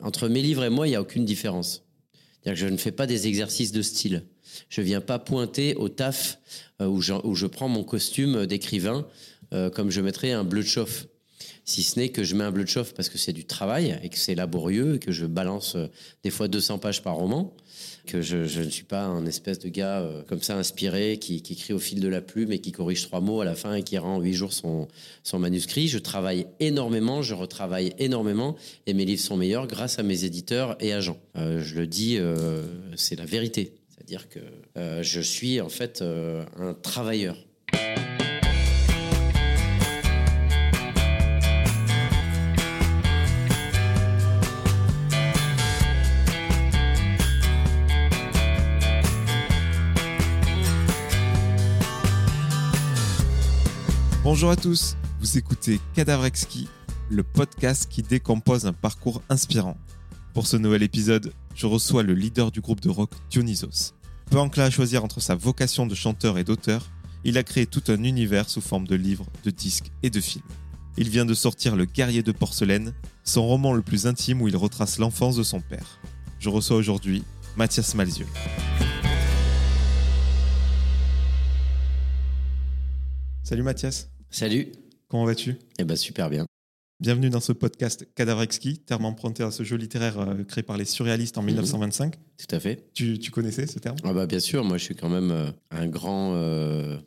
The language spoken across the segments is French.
entre mes livres et moi, il n'y a aucune différence. Que je ne fais pas des exercices de style. Je viens pas pointer au taf euh, où, je, prends mon costume d'écrivain euh, comme je mettrais un bleu de chauffe. Si ce n'est que je mets un bleu de chauffe parce que c'est du travail et que c'est laborieux et que je balance euh, des fois 200 pages par roman, que je, ne suis pas un espèce de gars euh, comme ça inspiré qui, écrit au fil de la plume et qui corrige trois mots à la fin et qui rend en huit jours son, son manuscrit. Je travaille énormément, je retravaille énormément et mes livres sont meilleurs grâce à mes éditeurs et agents. Euh, je le dis, c'est la vérité. C'est-à-dire que je suis en fait un travailleur. Bonjour à tous, vous écoutez Cadavre Exquis, le podcast qui décompose un parcours inspirant. Pour ce nouvel épisode, je reçois le leader du groupe de rock Dionysos. Peu enclin à choisir entre sa vocation de chanteur et d'auteur, il a créé tout un univers sous forme de livres, de disques et de films. Il vient de sortir Le guerrier de porcelaine, son roman le plus intime où il retrace l'enfance de son père. Je reçois aujourd'hui Mathias Malzieu. Salut Mathias, Salut. comment vas-tu? Eh ben super bien. Bienvenue dans ce podcast Cadavre Exquis, terme emprunté à ce jeu littéraire euh, créé par les surréalistes en 1925. Tout à fait. Tu, tu connaissais ce terme? Ah bah bien sûr, moi je suis quand même euh, un grand, euh,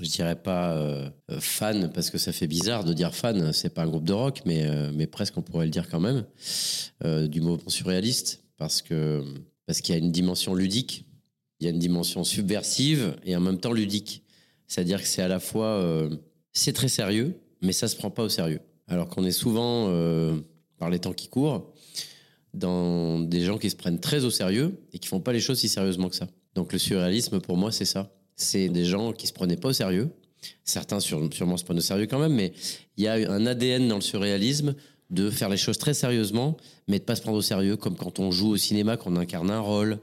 je dirais pas euh, fan parce que ça fait bizarre de dire fan. C'est pas un groupe de rock, mais euh, mais presque on pourrait le dire quand même du mouvement surréaliste parce que parce qu'il y a une dimension ludique, il y a une dimension subversive et en même temps ludique. C'est-à-dire que c'est à la fois euh, c'est très sérieux, mais ça se prend pas au sérieux. Alors qu'on est souvent euh, par les temps qui courent dans des gens qui se prennent très au sérieux et qui font pas les choses si sérieusement que ça. Donc le surréalisme, pour moi, c'est ça. C'est des gens qui se prenaient pas au sérieux. Certains sûrement se prennent au sérieux quand même, mais il y a un ADN dans le surréalisme de faire les choses très sérieusement, mais de pas se prendre au sérieux, comme quand on joue au cinéma, qu'on incarne un rôle,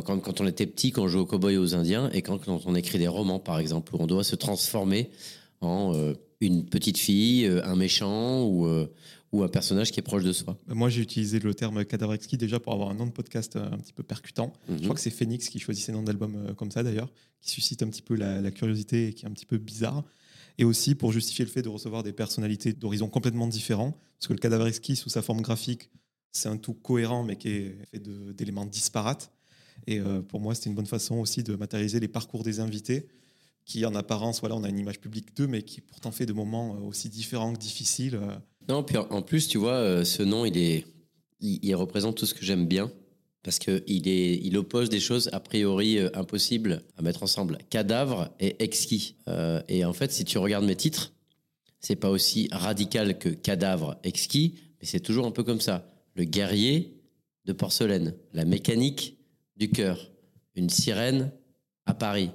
quand, quand on était petit, quand on jouait aux cow-boys et aux indiens, et quand, quand on écrit des romans, par exemple, où on doit se transformer en euh, une petite fille, euh, un méchant ou, euh, ou un personnage qui est proche de soi. Moi, j'ai utilisé le terme Cadavre Exquis déjà pour avoir un nom de podcast euh, un petit peu percutant. Mhm. Je crois que c'est Phoenix qui choisit ses noms d'albums euh, comme ça d'ailleurs, qui suscite un petit peu la, la curiosité et qui est un petit peu bizarre. Et aussi pour justifier le fait de recevoir des personnalités d'horizons complètement différents, parce que le Cadavre Exquis, sous sa forme graphique, c'est un tout cohérent mais qui est fait d'éléments disparates. Et euh, pour moi, c'était une bonne façon aussi de matérialiser les parcours des invités, qui en apparence, voilà, on a une image publique d'eux, mais qui pourtant fait de moments euh, aussi différents que difficiles. euh. Non, puis en- plus, tu vois, ce nom, il est, il, représente tout ce que j'aime bien parce que il oppose des choses a priori impossibles à mettre ensemble. Cadavre et exquis. Et en fait, si tu regardes mes titres, c'est pas aussi radical que cadavre exquis, mais c'est toujours un peu comme ça. Le guerrier de porcelaine, la mécanique du cœur, une sirène à Paris,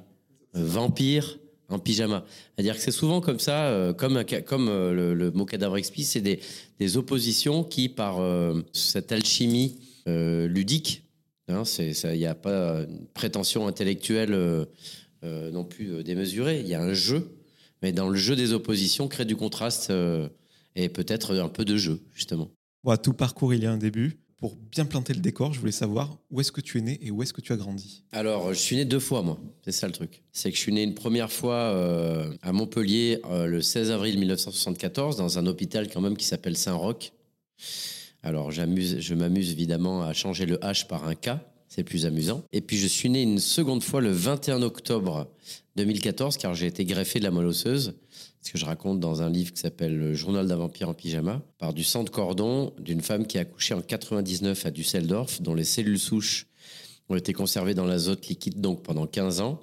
un vampire en pyjama. C'est-à-dire que c'est souvent comme ça, euh, comme, euh, le, mot cadavre exquis, c'est des, oppositions qui, par euh, cette alchimie ludique, hein, il n'y a pas une prétention intellectuelle non plus démesurée, il y a un jeu, mais dans le jeu des oppositions, crée du contraste et peut-être un peu de jeu, justement. À tout parcours, il y a un début. Pour bien planter le décor, je voulais savoir où est-ce que tu es né et où est-ce que tu as grandi. Alors, je suis né deux fois, moi. C'est ça le truc. C'est que je suis né une première fois euh, à Montpellier euh, le 16 avril 1974 dans un hôpital quand même qui s'appelle Saint-Roch. Alors, je m'amuse évidemment à changer le H par un K. C'est plus amusant. Et puis, je suis né une seconde fois le 21 octobre 2014 car j'ai été greffé de la moelle osseuse. Ce que je raconte dans un livre qui s'appelle Le journal d'un vampire en pyjama, par du sang de cordon d'une femme qui a accouché en 99 à Düsseldorf, dont les cellules souches ont été conservées dans l'azote liquide donc pendant 15 ans.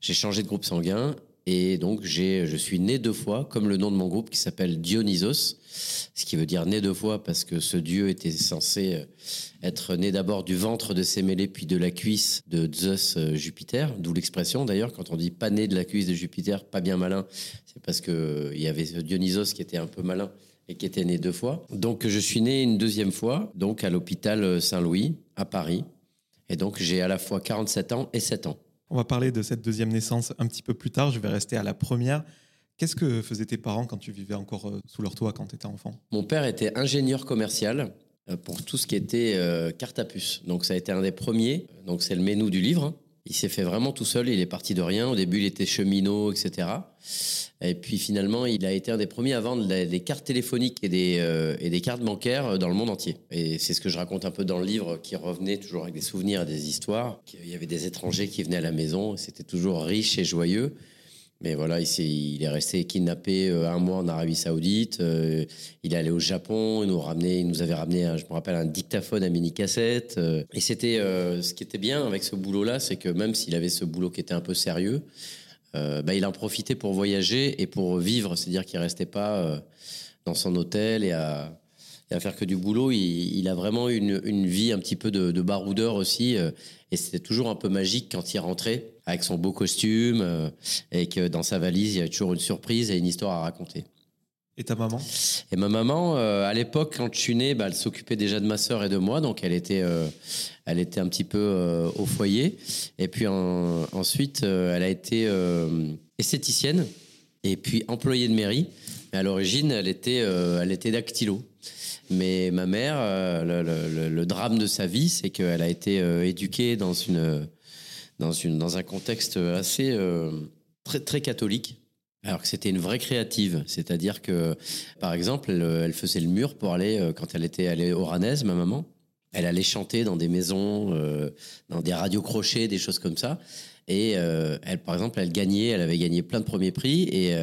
J'ai changé de groupe sanguin et donc je suis né deux fois, comme le nom de mon groupe qui s'appelle Dionysos, ce qui veut dire né deux fois parce que ce dieu était censé euh, être né d'abord du ventre de Sémélé puis de la cuisse de Zeus euh, Jupiter, d'où l'expression d'ailleurs quand on dit pas né de la cuisse de Jupiter, pas bien malin, c'est parce que euh, y avait Dionysos qui était un peu malin et qui était né deux fois. Donc je suis né une deuxième fois, donc à l'hôpital Saint-Louis à Paris. Et donc j'ai à la fois 47 ans et 7 ans. On va parler de cette deuxième naissance un petit peu plus tard. Je vais rester à la première. Qu'est-ce que faisaient tes parents quand tu vivais encore euh, sous leur toit quand tu étais enfant? Mon père était ingénieur commercial euh, pour tout ce qui était euh, puce. Donc ça a été un des premiers. Donc c'est le menu du livre. Il s'est fait vraiment tout seul. Il est parti de rien. Au début, il était cheminot, etc. Et puis finalement, il a été un des premiers à vendre des cartes téléphoniques et des, euh, et des cartes bancaires dans le monde entier. Et c'est ce que je raconte un peu dans le livre, qui revenait toujours avec des souvenirs et des histoires. Il y avait des étrangers qui venaient à la maison. C'était toujours riche et joyeux. Mais voilà, il, est, il est resté kidnappé euh, un mois en Arabie Saoudite. Euh, il est allé au Japon. Il nous, ramenait, il nous avait ramené, je me rappelle, un dictaphone à mini-cassette. Euh. et c'était ce qui était bien avec ce boulot-là, c'est que même s'il avait ce boulot qui était un peu sérieux, bah, il en profitait pour voyager et pour vivre. C'est-à-dire qu'il restait pas dans son hôtel et à, faire que du boulot. Il, a vraiment une, une, vie un petit peu de, de baroudeur aussi. Et c'était toujours un peu magique quand il rentrait avec son beau costume euh, et que dans sa valise, il y avait toujours une surprise et une histoire à raconter. Et ta maman? Et ma maman, euh, à l'époque, quand je suis né, bah, elle s'occupait déjà de ma sœur et de moi, donc elle était, elle était un petit peu au foyer. Et puis ensuite, elle a été esthéticienne et puis employée de mairie. Mais à l'origine, elle était, elle était dactylo. Mais ma mère, euh, le, drame de sa vie, c'est qu'elle a été euh, éduquée dans, une, dans, une, dans un contexte assez euh, très, très catholique. Alors que c'était une vraie créative, c'est-à-dire que, par exemple, elle, faisait le mur pour aller, quand elle était allée au Ranès, ma maman, elle allait chanter dans des maisons, dans des radios crochets, des choses comme ça. Et elle, par exemple, elle gagnait, elle avait gagné plein de premiers prix et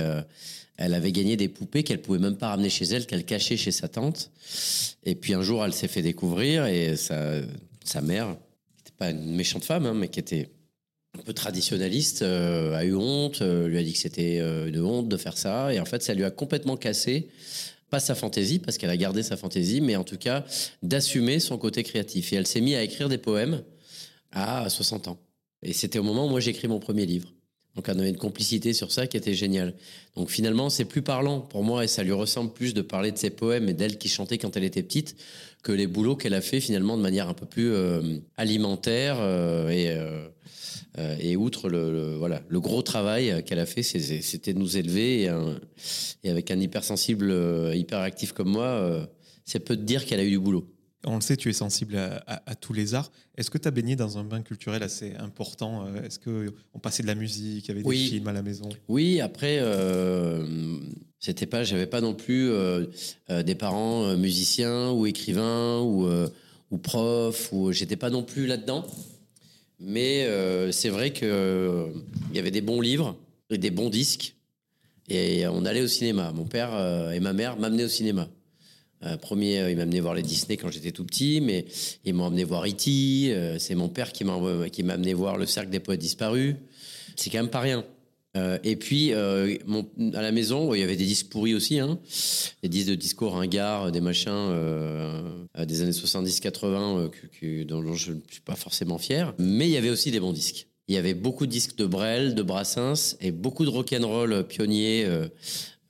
elle avait gagné des poupées qu'elle pouvait même pas ramener chez elle, qu'elle cachait chez sa tante. Et puis un jour, elle s'est fait découvrir et sa, sa mère, qui n'était pas une méchante femme, hein, mais qui était un peu traditionnaliste, euh, a eu honte, euh, lui a dit que c'était euh, une honte de faire ça. Et en fait, ça lui a complètement cassé, pas sa fantaisie, parce qu'elle a gardé sa fantaisie, mais en tout cas d'assumer son côté créatif. Et elle s'est mise à écrire des poèmes à 60 ans. Et c'était au moment où moi j'écris mon premier livre. Donc on avait une complicité sur ça qui était géniale. Donc finalement, c'est plus parlant pour moi et ça lui ressemble plus de parler de ses poèmes et d'elle qui chantait quand elle était petite que les boulots qu'elle a fait finalement de manière un peu plus euh, alimentaire euh, et, euh, et outre le, voilà le gros travail qu'elle a fait, c'était de nous élever et, et avec un hypersensible hyperactif comme moi, c'est peu de dire qu'elle a eu du boulot. On le sait, tu es sensible à, tous les arts. Est-ce que tu as baigné dans un bain culturel assez important euh, Est-ce qu'on passait de la musique, il y avait des films à la maison? Oui, après, euh, c'était pas, j'avais pas non plus euh, euh, des parents musiciens ou écrivains ou, ou profs, ou j'étais pas non plus là-dedans. Mais c'est vrai qu'il il y avait des bons livres et des bons disques. Et on allait au cinéma. Mon père et ma mère m'amenaient au cinéma. Euh, premier, euh, il m'a amené voir les Disney quand j'étais tout petit, mais ils m'ont amené voir E.T. Euh, c'est mon père qui m'a qui m'a amené voir le Cercle des poètes disparus. C'est quand même pas rien. et puis, à la maison, il y avait des disques pourris aussi, hein, des disques de discours ringards, des machins des années 70-80 dont je ne suis pas forcément fier. Mais il y avait aussi des bons disques. Il y avait beaucoup de disques de Brel, de Brassens et beaucoup de rock'n'roll pionniers,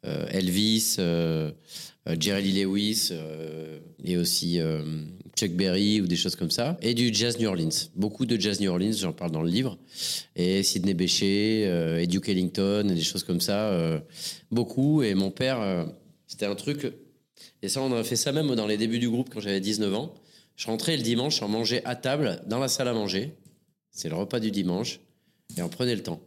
Elvis. Euh, Jerry Lee Lewis euh, et aussi euh, Chuck Berry ou des choses comme ça. Et du jazz New Orleans. Beaucoup de jazz New Orleans, j'en parle dans le livre. Et Sidney Bechet, et Duke Ellington, et des choses comme ça. beaucoup. Et mon père, c'était un truc. Et ça, on a fait ça même dans les débuts du groupe quand j'avais 19 ans. Je rentrais le dimanche, on mangeait à table dans la salle à manger. C'est le repas du dimanche. Et on prenait le temps.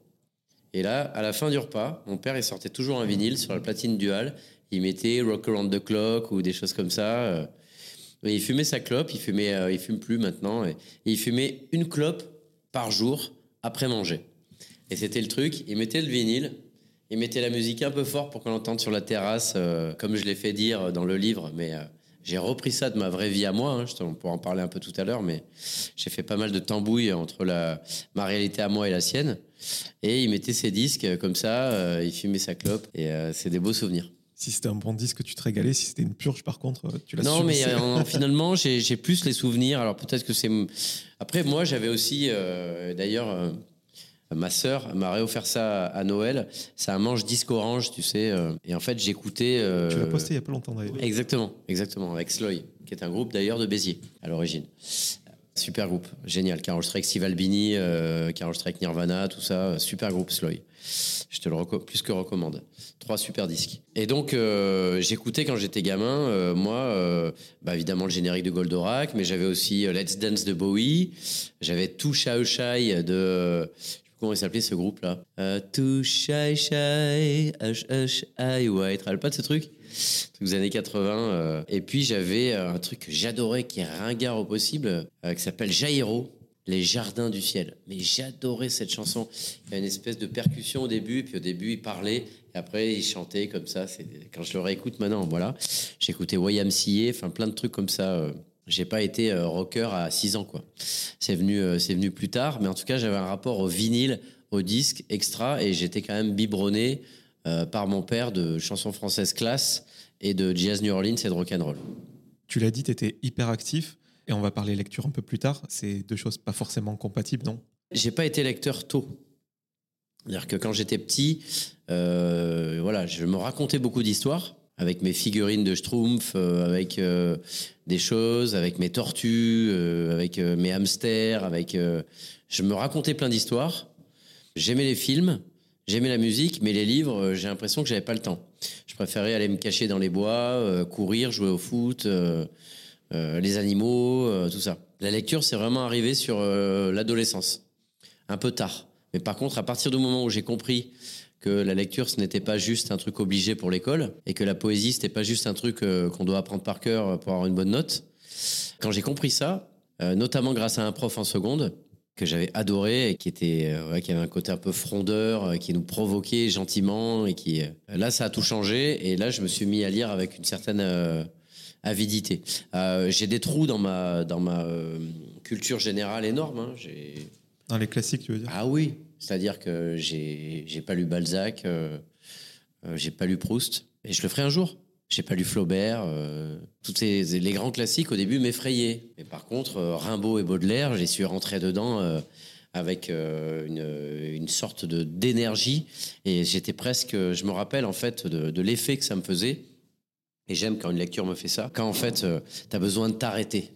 Et là, à la fin du repas, mon père, il sortait toujours un vinyle sur la platine dual il mettait Rock Around the Clock ou des choses comme ça. Euh. il fumait sa clope, il fumait, euh, il fume plus maintenant, il fumait une clope par jour après manger. Et c'était le truc, il mettait le vinyle, il mettait la musique un peu fort pour qu'on l'entende sur la terrasse, euh, comme je l'ai fait dire dans le livre, mais j'ai repris ça de ma vraie vie à moi, hein, on pourra en parler un peu tout à l'heure, mais j'ai fait pas mal de tambouilles entre la, ma réalité à moi et la sienne. Et il mettait ses disques comme ça, il fumait sa clope, et c'est des beaux souvenirs si c'était un bon disque, tu te régalais. Si c'était une purge, par contre, tu l'as Non, mais euh, finalement, j'ai plus les souvenirs. Alors peut-être que c'est. Après, moi, j'avais aussi, euh, d'ailleurs, euh, ma sœur m'a réoffert ça à Noël. C'est un manche disque orange, tu sais. et en fait, j'écoutais. tu l'as posté il y a pas longtemps d'ailleurs. Exactement, exactement, avec Sloy, qui est un groupe d'ailleurs de Béziers à l'origine. Super groupe, génial. Carol Strike, Steve Albini, euh, Nirvana, tout ça, super groupe Sloy. Je te le plus que recommande. Trois super disques. Et donc, euh, j'écoutais quand j'étais gamin, euh, moi, euh, bah, évidemment le générique de Goldorak, mais j'avais aussi euh, Let's Dance de Bowie, j'avais Too Shy Shy de. Comment il s'appelait ce groupe-là euh, Too Shy Shy, Hush Hush I, ouais, tu pas de ce truc? Des années 80. euh. Et puis j'avais euh, un truc que j'adorais, qui est ringard au possible, euh, qui s'appelle Jairo. Les jardins du ciel. Mais j'adorais cette chanson. Il y a une espèce de percussion au début, puis au début il parlait, et après il chantait comme ça. C'est quand je le réécoute maintenant, voilà. J'écoutais YMCA, enfin plein de trucs comme ça. J'ai pas été rocker à 6 ans, quoi. C'est venu, c'est venu plus tard, mais en tout cas j'avais un rapport au vinyle, au disque extra, et j'étais quand même biberonné euh, par mon père de chansons françaises classe et de jazz New Orleans et de rock'n'roll. Tu l'as dit, tu étais hyper actif. Et on va parler lecture un peu plus tard. C'est deux choses pas forcément compatibles, non? J'ai pas été lecteur tôt. C'est-à-dire que quand j'étais petit, euh, voilà, je me racontais beaucoup d'histoires avec mes figurines de Schtroumpf, euh, avec euh, des choses, avec mes tortues, euh, avec mes hamsters, avec. je me racontais plein d'histoires. J'aimais les films, j'aimais la musique, mais les livres, euh, j'ai l'impression que j'avais pas le temps. Je préférais aller me cacher dans les bois, euh, courir, jouer au foot, euh, les animaux, tout ça. La lecture, c'est vraiment arrivé sur l'adolescence, un peu tard. Mais par contre, à partir du moment où j'ai compris que la lecture, ce n'était pas juste un truc obligé pour l'école, et que la poésie, c'était pas juste un truc qu'on doit apprendre par cœur pour avoir une bonne note. Quand j'ai compris ça, notamment grâce à un prof en seconde que j'avais adoré et qui était euh, ouais, qui avait un côté un peu frondeur, euh, qui nous provoquait gentiment et qui euh, là ça a tout changé et là je me suis mis à lire avec une certaine euh, avidité. Euh, j'ai des trous dans ma dans ma euh, culture générale énorme. hein. J'ai Dans les classiques, tu veux dire? Ah oui, c'est-à-dire que j'ai j'ai pas lu Balzac, j'ai pas lu Proust, et je le ferai un jour. J'ai pas lu Flaubert, euh, tous ces, les grands classiques au début m'effrayaient. Mais par contre, euh, Rimbaud et Baudelaire, j'y suis rentré dedans euh, avec une, sorte de d'énergie, et j'étais presque, je me rappelle en fait de, l'effet que ça me faisait. Et j'aime quand une lecture me fait ça, quand en fait tu as besoin de t'arrêter.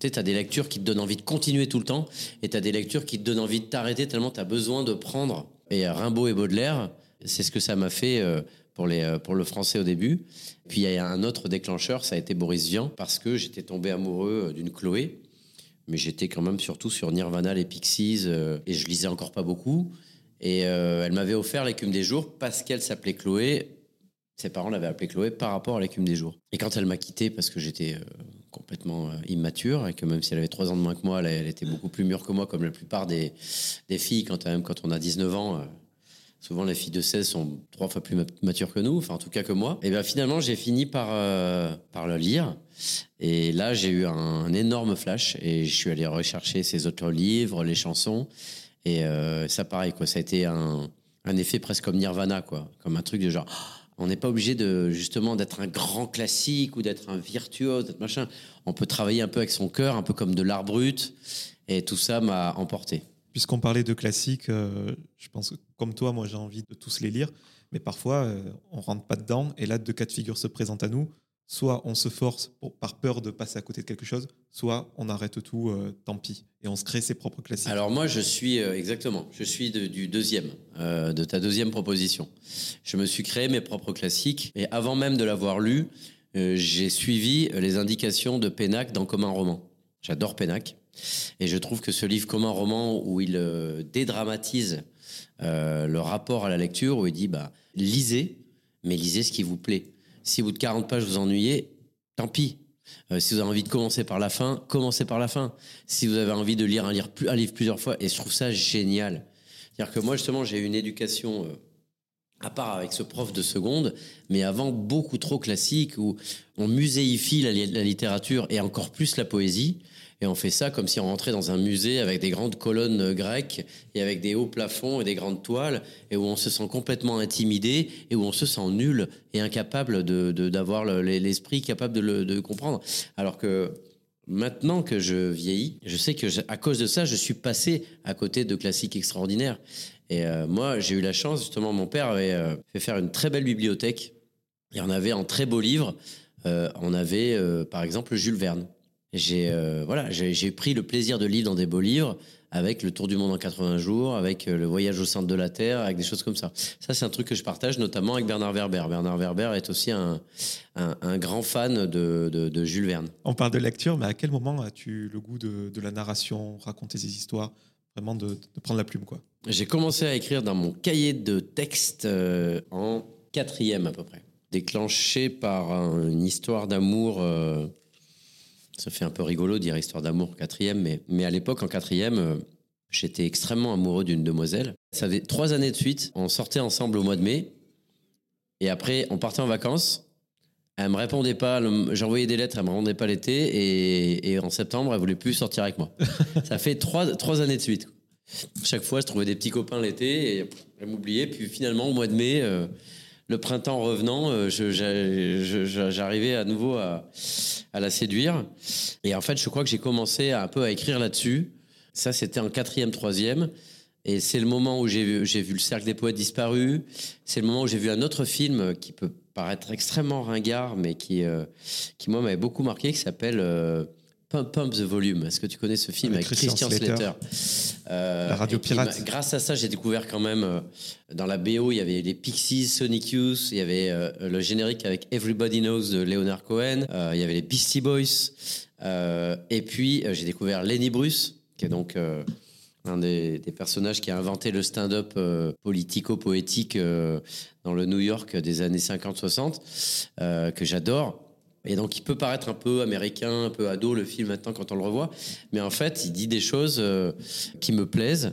Tu sais, as des lectures qui te donnent envie de continuer tout le temps, et tu as des lectures qui te donnent envie de t'arrêter tellement tu as besoin de prendre. Et Rimbaud et Baudelaire, c'est ce que ça m'a fait pour, les, euh, pour le français au début. Puis il y a un autre déclencheur, ça a été Boris Vian, parce que j'étais tombé amoureux euh, d'une Chloé, mais j'étais quand même surtout sur Nirvana, les Pixies, euh, et je lisais encore pas beaucoup. Et elle m'avait offert l'écume des jours parce qu'elle s'appelait Chloé. Ses parents l'avaient appelée Chloé par rapport à l'écume des jours. Et quand elle m'a quitté parce que j'étais complètement immature et que même si elle avait trois ans de moins que moi, elle, elle était beaucoup plus mûre que moi, comme la plupart des, des filles, quand, même quand on a 19 ans. Souvent, les filles de 16 sont trois fois plus ma- matures que nous, enfin en tout cas que moi. Et bien finalement, j'ai fini par, euh, par le lire. Et là, j'ai eu un, énorme flash et je suis allé rechercher ses autres livres, les chansons. Et euh, ça, pareil, quoi. Ça a été un, un effet presque comme Nirvana, quoi. Comme un truc de genre, ah, on n'est pas obligé de justement d'être un grand classique ou d'être un virtuose, d'être machin. On peut travailler un peu avec son cœur, un peu comme de l'art brut. Et tout ça m'a emporté. Puisqu'on parlait de classiques, euh, je pense que comme toi, moi j'ai envie de tous les lire, mais parfois euh, on rentre pas dedans et là deux cas de figure se présentent à nous. Soit on se force par peur de passer à côté de quelque chose, soit on arrête tout, euh, tant pis, et on se crée ses propres classiques. Alors moi, je suis euh, exactement, je suis de- du deuxième, de ta deuxième proposition. Je me suis créé mes propres classiques et avant même de l'avoir lu, j'ai suivi les indications de Pénac dans Comme un roman. J'adore Pénac et je trouve que ce livre Comme un roman où il euh, dédramatise euh, le rapport à la lecture, où il dit bah lisez, mais lisez ce qui vous plaît. Si bout de 40 pages vous ennuyez, tant pis. Euh, si vous avez envie de commencer par la fin, commencez par la fin. Si vous avez envie de lire un livre, plusieurs fois, et je trouve ça génial. C'est-à-dire que moi, justement, j'ai eu une éducation, à part avec ce prof de seconde, mais avant beaucoup trop classique, où on muséifie la littérature et encore plus la poésie. Et on fait ça comme si on rentrait dans un musée avec des grandes colonnes euh, grecques et avec des hauts plafonds et des grandes toiles, et où on se sent complètement intimidé et où on se sent nul et incapable de de- d'avoir le- l'esprit capable de le de comprendre. Alors que maintenant que je vieillis, je sais que à cause de ça, je suis passé à côté de classiques extraordinaires. Et euh, moi, j'ai eu la chance, justement, mon père avait euh, fait faire une très belle bibliothèque. Il y en avait en très beaux livres. Euh, on avait, par exemple, Jules Verne. J'ai euh, voilà, j'ai pris le plaisir de lire dans des beaux livres avec le Tour du monde en 80 jours, avec euh, le voyage au centre de la Terre, avec des choses comme ça. Ça, c'est un truc que je partage notamment avec Bernard Werber. Bernard Werber est aussi un, un, un grand fan de, de, de Jules Verne. On parle de lecture, mais à quel moment as-tu le goût de, de la narration, raconter des histoires, vraiment de, de prendre la plume quoi? J'ai commencé à écrire dans mon cahier de texte euh, en quatrième à peu près. Déclenché par un- une histoire d'amour. euh, ça fait un peu rigolo de dire histoire d'amour quatrième, mais, mais à l'époque, en quatrième, euh, j'étais extrêmement amoureux d'une demoiselle. Ça fait trois années de suite. On sortait ensemble au mois de mai. Et après, on partait en vacances. Elle me répondait pas. J'envoyais des lettres, elle me rendait pas l'été. Et, et en septembre, elle voulait plus sortir avec moi. ça fait trois, trois années de suite. Chaque fois, je trouvais des petits copains l'été et elle m'oubliait. Puis finalement, au mois de mai, euh, le printemps revenant, euh, j'arrivais à nouveau à, la séduire. Et en fait, je crois que j'ai commencé un peu à écrire là-dessus. Ça, c'était en quatrième, troisième. Et c'est le moment où j'ai vu, j'ai vu Le Cercle des Poètes disparu. C'est le moment où j'ai vu un autre film qui peut paraître extrêmement ringard, mais qui, euh, qui moi, m'avait beaucoup marqué, qui s'appelle euh, Pump Pump the Volume. Est-ce que tu connais ce film Avec avec, Christian Christian, Slater. Slater? Euh, La radio pirate. m'a- Grâce à ça, j'ai découvert quand même euh, dans la BO, il y avait les Pixies, Sonic Youth, il y avait euh, le générique avec Everybody Knows de Leonard Cohen, il y avait les Beastie Boys, et puis j'ai découvert Lenny Bruce, qui est donc un des, des personnages qui a inventé le stand-up euh, politico-poétique euh, dans le New York des années 50-60, euh, que j'adore. Et donc, il peut paraître un peu américain, un peu ado, le film maintenant, quand on le revoit. Mais en fait, il dit des choses euh, qui me plaisent.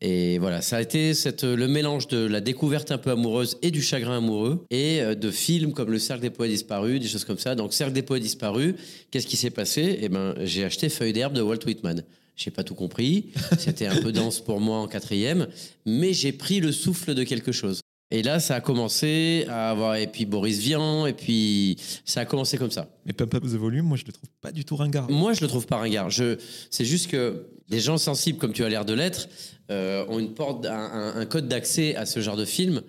Et voilà, ça a été le mélange de la découverte un peu amoureuse et du chagrin amoureux, et euh, de films comme Le Cercle des Poètes Disparus, des choses comme ça. Donc, Cercle des Poètes Disparus, qu'est-ce qui s'est passé? Eh ben, j'ai acheté Feuille d'herbe de Walt Whitman. J'ai pas tout compris, c'était un peu dense pour moi en quatrième, mais j'ai pris le souffle de quelque chose. Et là, ça a commencé à avoir, et puis Boris Vian, et puis ça a commencé comme ça. Mais Pump Up the Volume, moi je le trouve pas du tout ringard. Moi, je le trouve pas ringard. Je, c'est juste que des gens sensibles, comme tu as l'air de l'être, euh, ont une porte, un, un- un code d'accès à ce genre de film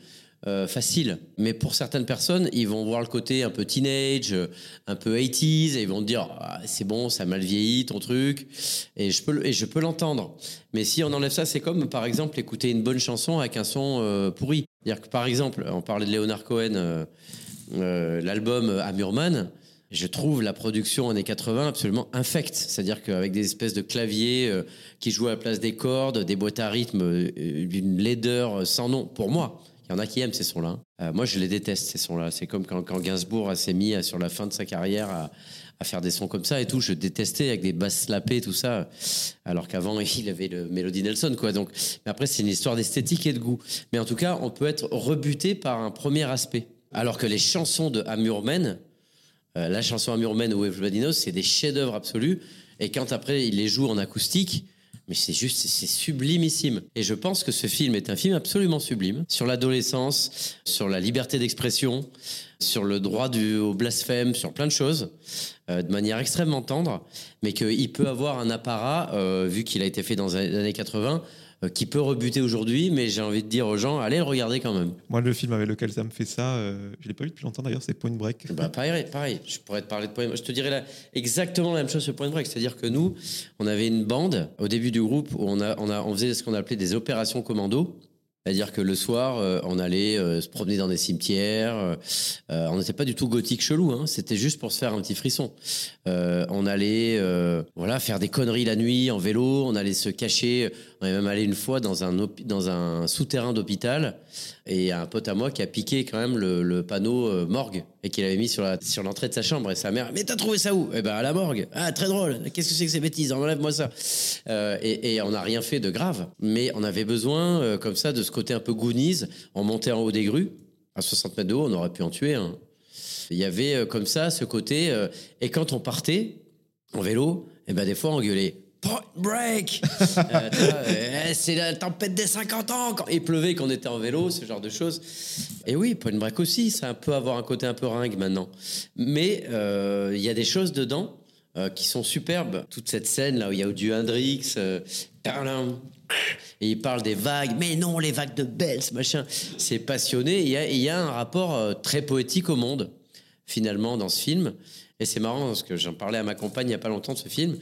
euh, facile. Mais pour certaines personnes, ils vont voir le côté un peu teenage, euh, un peu 80s, et ils vont dire Ah, c'est bon, ça mal vieilli ton truc. Et je peux, et je peux l'entendre. Mais si on enlève ça, c'est comme par exemple écouter une bonne chanson avec un son euh, pourri. C'est-à-dire que par exemple, on parlait de Leonard Cohen, euh, l'album Amurman. Je trouve la production années 80 absolument infecte. C'est-à-dire qu'avec des espèces de claviers qui jouent à la place des cordes, des boîtes à rythme d'une laideur sans nom, pour moi. Il y en a qui aiment ces sons-là. Euh, moi, je les déteste, ces sons-là. C'est comme quand, Gainsbourg s'est mis à- sur la fin de sa carrière à, faire des sons comme ça et tout. Je détestais avec des basses slappées, tout ça. Alors qu'avant, il avait le Melody Nelson, quoi. Donc, mais après, c'est une histoire d'esthétique et de goût. Mais en tout cas, on peut être rebuté par un premier aspect. Alors que les chansons de Amurmen, euh, la chanson Amurmen ou Everybody Knows, c'est des chefs-d'œuvre absolus. Et quand après, il les joue en acoustique, mais c'est juste, c'est- sublimissime. Et je pense que ce film est un film absolument sublime sur l'adolescence, sur la liberté d'expression, sur le droit du, au blasphème, sur plein de choses, euh, de manière extrêmement tendre, mais qu'il peut avoir un apparat, euh, vu qu'il a été fait dans les années 80, euh, qui peut rebuter aujourd'hui, mais j'ai envie de dire aux gens, allez le regarder quand même. Moi, le film avec lequel ça me fait ça, euh, je l'ai pas vu depuis longtemps d'ailleurs, c'est Point Break. Bah, pareil, pareil, je pourrais te parler de Point Je te dirais exactement la même chose sur Point Break. C'est-à-dire que nous, on avait une bande au début du groupe où on, a, on, a, on faisait ce qu'on appelait des opérations commando. C'est-à-dire que le soir, euh, on allait euh, se promener dans des cimetières. euh, euh, on n'était pas du tout gothique chelou. Hein, C'était juste pour se faire un petit frisson. Euh, on allait euh, voilà, faire des conneries la nuit en vélo. On allait se cacher. On est même allé une fois dans un, dans un souterrain d'hôpital. Et un pote à moi qui a piqué quand même le, panneau euh, morgue et qu'il avait mis sur l'entrée de sa chambre. Et sa mère, mais t'as trouvé ça où? Eh ben à la morgue. Ah très drôle. Qu'est-ce que c'est que ces bêtises? Enlève-moi ça. Euh, et, on n'a rien fait de grave, mais on avait besoin euh, comme ça de ce côté un peu Goonies. On montait en haut des grues à 60 mètres de haut, on aurait pu en tuer. un. Il y avait comme ça ce côté. et quand on partait en vélo, et ben des fois on gueulait. Point break Euh, euh, C'est la tempête des 50 ans quand il pleuvait qu'on était en vélo, ce genre de choses. Et oui, point break aussi, ça peut avoir un côté un peu ringue maintenant. Mais euh, il y a des choses dedans qui sont superbes. Toute cette scène là où il y a du Hendrix, et il parle des vagues, mais non, les vagues de Bells, machin. C'est passionné. Il y a, il y a un rapport très poétique au monde, finalement, dans ce film. Et c'est marrant parce que j'en parlais à ma compagne il n'y a pas longtemps de ce film.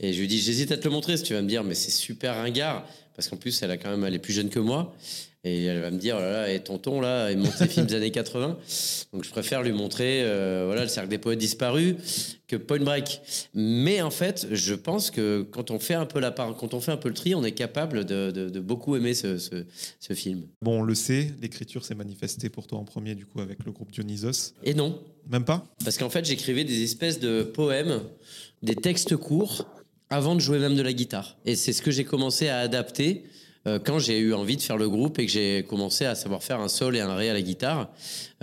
Et je lui dis, j'hésite à te le montrer si tu vas me dire, mais c'est super ringard. Parce qu'en plus, elle, a quand même, elle est plus jeune que moi. Et elle va me dire, oh là là, et tonton, là, il montre ses films des années 80. Donc je préfère lui montrer euh, voilà, le cercle des poètes disparus que Point Break. Mais en fait, je pense que quand on fait un peu la part, quand on fait un peu le tri, on est capable de, de- de beaucoup aimer ce, ce- ce film. Bon, on le sait, l'écriture s'est manifestée pour toi en premier, du coup, avec le groupe Dionysos. Et non, Même pas? Parce qu'en fait, j'écrivais des espèces de poèmes, des textes courts, avant de jouer même de la guitare. Et c'est ce que j'ai commencé à adapter euh, quand j'ai eu envie de faire le groupe et que j'ai commencé à savoir faire un sol et un ré à la guitare.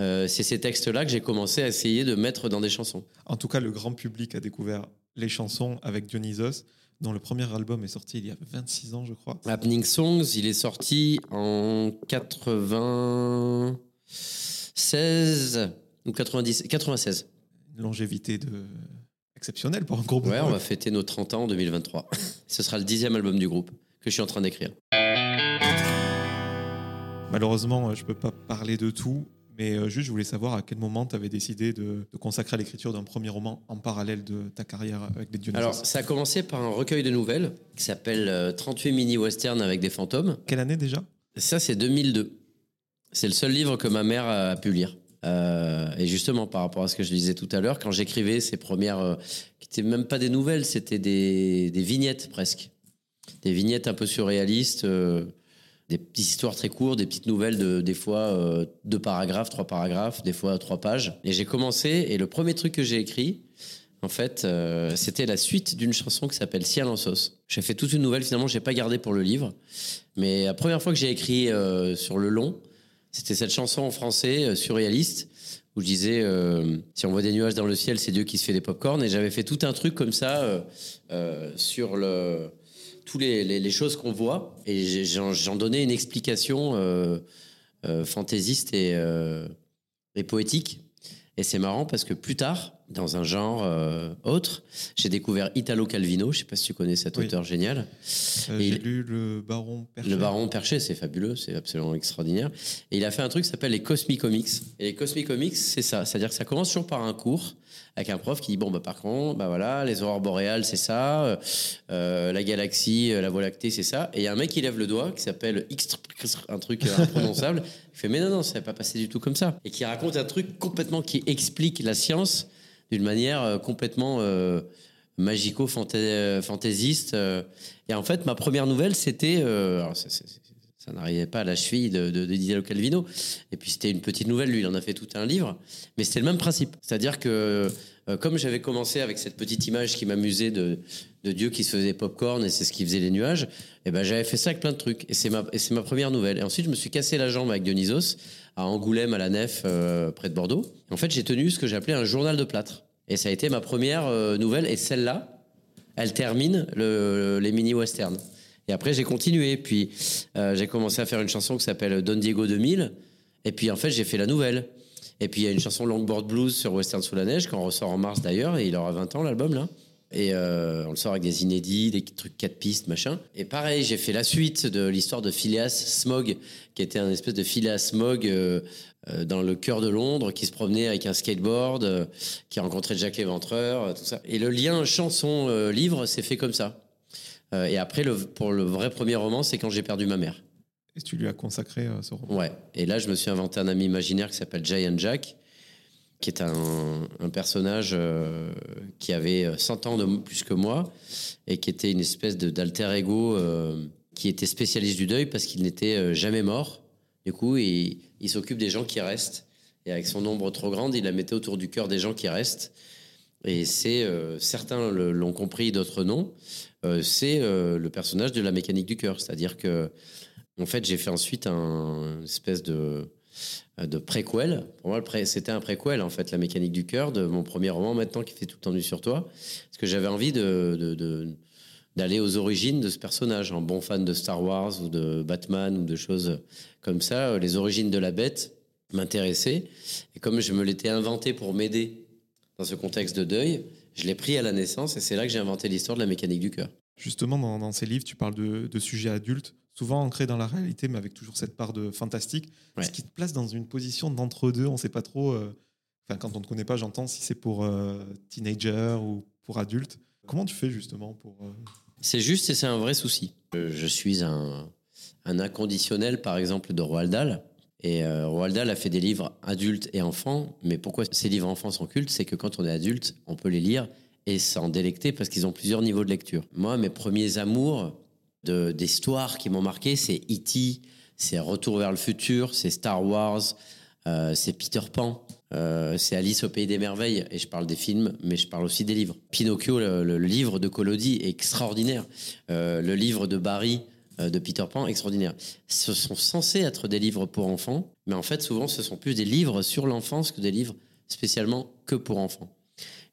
Euh, c'est ces textes-là que j'ai commencé à essayer de mettre dans des chansons. En tout cas, le grand public a découvert les chansons avec Dionysos, dont le premier album est sorti il y a 26 ans, je crois. Happening Songs, il est sorti en 96 ou 90, 96. Une longévité de... exceptionnelle pour un groupe. Ouais, on va fêter nos 30 ans en 2023. Ce sera le dixième album du groupe que je suis en train d'écrire. Malheureusement, euh, je peux pas parler de tout, mais euh, juste, je voulais savoir à quel moment tu avais décidé de, de consacrer à l'écriture d'un premier roman en parallèle de ta carrière avec les Dionysos. Alors, ça a commencé par un recueil de nouvelles qui s'appelle euh, 38 mini-westerns avec des fantômes. Quelle année déjà? Ça, c'est 2002. C'est le seul livre que ma mère a pu lire. Euh, et justement, par rapport à ce que je disais tout à l'heure, quand j'écrivais ces premières, euh, qui n'étaient même pas des nouvelles, c'était des, vignettes presque. Des vignettes un peu surréalistes, euh, des petites histoires très courtes, des petites nouvelles de des fois deux paragraphes, trois paragraphes, des fois trois pages. Et j'ai commencé, et le premier truc que j'ai écrit, en fait, c'était la suite d'une chanson qui s'appelle Ciel en sauce. J'ai fait toute une nouvelle, finalement, j'ai pas gardé pour le livre. Mais la première fois que j'ai écrit sur le long, c'était cette chanson en français euh, surréaliste où je disais euh, si on voit des nuages dans le ciel, c'est Dieu qui se fait des pop-corn. Et j'avais fait tout un truc comme ça euh, sur le tous les, choses qu'on voit et j'en donnais une explication fantaisiste et poétique. Et c'est marrant parce que plus tard, dans un genre euh, autre, j'ai découvert Italo Calvino. Je sais pas si tu connais cet Oui. auteur génial. Euh, J'ai il- lu Le Baron Perché. Le Baron Perché, c'est fabuleux, c'est absolument extraordinaire. Et il a fait un truc qui s'appelle les Cosmic Comics. Et les Cosmic Comics, c'est ça. C'est-à-dire que ça commence toujours par un cours avec un prof qui dit bon bah par contre, bah voilà, les aurores boréales, c'est ça, euh, euh, la galaxie, la Voie lactée, c'est ça. Et il y a un mec qui lève le doigt qui s'appelle X, un truc imprononçable. il fait mais non non, ça n'est pas passé du tout comme ça. Et qui raconte un truc complètement qui explique la science d'une manière euh, complètement euh, magico-fantaisiste. euh. Et en fait, ma première nouvelle, c'était. ça- n'arrivait pas à la cheville de, de, Calvino. Et puis, c'était une petite nouvelle. Lui, il en a fait tout un livre. Mais c'était le même principe. C'est-à-dire que, comme j'avais commencé avec cette petite image qui m'amusait de, Dieu qui se faisait popcorn et c'est ce qui faisait les nuages, et ben, j'avais fait ça avec plein de trucs. Et c'est ma, ma première nouvelle. Et ensuite, je me suis cassé la jambe avec Dionysos à Angoulême, à la Nef, euh, près de Bordeaux. En fait, j'ai tenu ce que j'appelais un journal de plâtre. Et ça a été ma première euh, nouvelle. Et celle-là, elle termine le- les mini-westerns. Et après, j'ai continué. Puis, euh, j'ai commencé à faire une chanson qui s'appelle Don Diego 2000. Et puis, en fait, j'ai fait la nouvelle. Et puis, il y a une chanson Longboard Blues sur Western sous la neige, qu'on ressort en mars d'ailleurs. Et il aura 20 ans, l'album, là. Et euh, on le sort avec des inédits, des trucs quatre pistes, machin. Et pareil, j'ai fait la suite de l'histoire de Phileas Smog, qui était un espèce de Phileas Smog euh, euh, dans le cœur de Londres, qui se promenait avec un skateboard, qui a rencontré Jack l'Éventreur, tout ça. Et le lien chanson-livre s'est fait comme ça. Et après, le, pour le vrai premier roman, c'est quand j'ai perdu ma mère. Et tu lui as consacré ce roman. Ouais. Et là, je me suis inventé un ami imaginaire qui s'appelle Giant Jack, qui est un, personnage euh, qui avait 100 ans de plus que moi et qui était une espèce d'alter ego euh, qui était spécialiste du deuil parce qu'il n'était euh, jamais mort. Du coup, il, s'occupe des gens qui restent. Et avec son ombre trop grande, il la mettait autour du cœur des gens qui restent. Et c'est, euh, certains l'ont compris, d'autres non, euh, c'est euh, le personnage de la mécanique du cœur. C'est-à-dire que, en fait, j'ai fait ensuite un une espèce de, de préquel. Pour moi, c'était un préquel, en fait, la mécanique du cœur, de mon premier roman maintenant qui fait tout tendu sur toi. Parce que j'avais envie d'aller aux origines de ce personnage. En bon fan de Star Wars ou de Batman ou de choses comme ça, euh, les origines de la bête m'intéressaient. Et comme je me l'étais inventé pour m'aider dans ce contexte de deuil, je l'ai pris à la naissance et c'est là que j'ai inventé l'histoire de la mécanique du cœur. Justement, dans, ces livres, tu parles de sujets adultes, souvent ancrés dans la réalité, mais avec toujours cette part de fantastique. Ouais. Ce qui te place dans une position d'entre-deux. On ne sait pas trop. euh, Enfin, quand on ne te connaît pas, j'entends si c'est pour euh, teenager ou pour adulte. Comment tu fais justement pour. euh, C'est juste et c'est un vrai souci. Je suis un, un inconditionnel, par exemple, de Roald Dahl. Et euh, Roald Dahl a fait des livres adultes et enfants. Mais pourquoi ces livres enfants sont cultes? C'est que quand on est adulte, on peut les lire et s'en délecter parce qu'ils ont plusieurs niveaux de lecture. Moi, mes premiers amours d'histoires qui m'ont marqué, c'est E.T., c'est Retour vers le futur, c'est Star Wars, euh, c'est Peter Pan. euh, c'est Alice au pays des merveilles et je parle des films, mais je parle aussi des livres. Pinocchio, le, livre de Collodi, extraordinaire. Euh, le livre de Barry de Peter Pan, extraordinaire. Ce sont censés être des livres pour enfants, mais en fait, souvent, ce sont plus des livres sur l'enfance que des livres spécialement que pour enfants.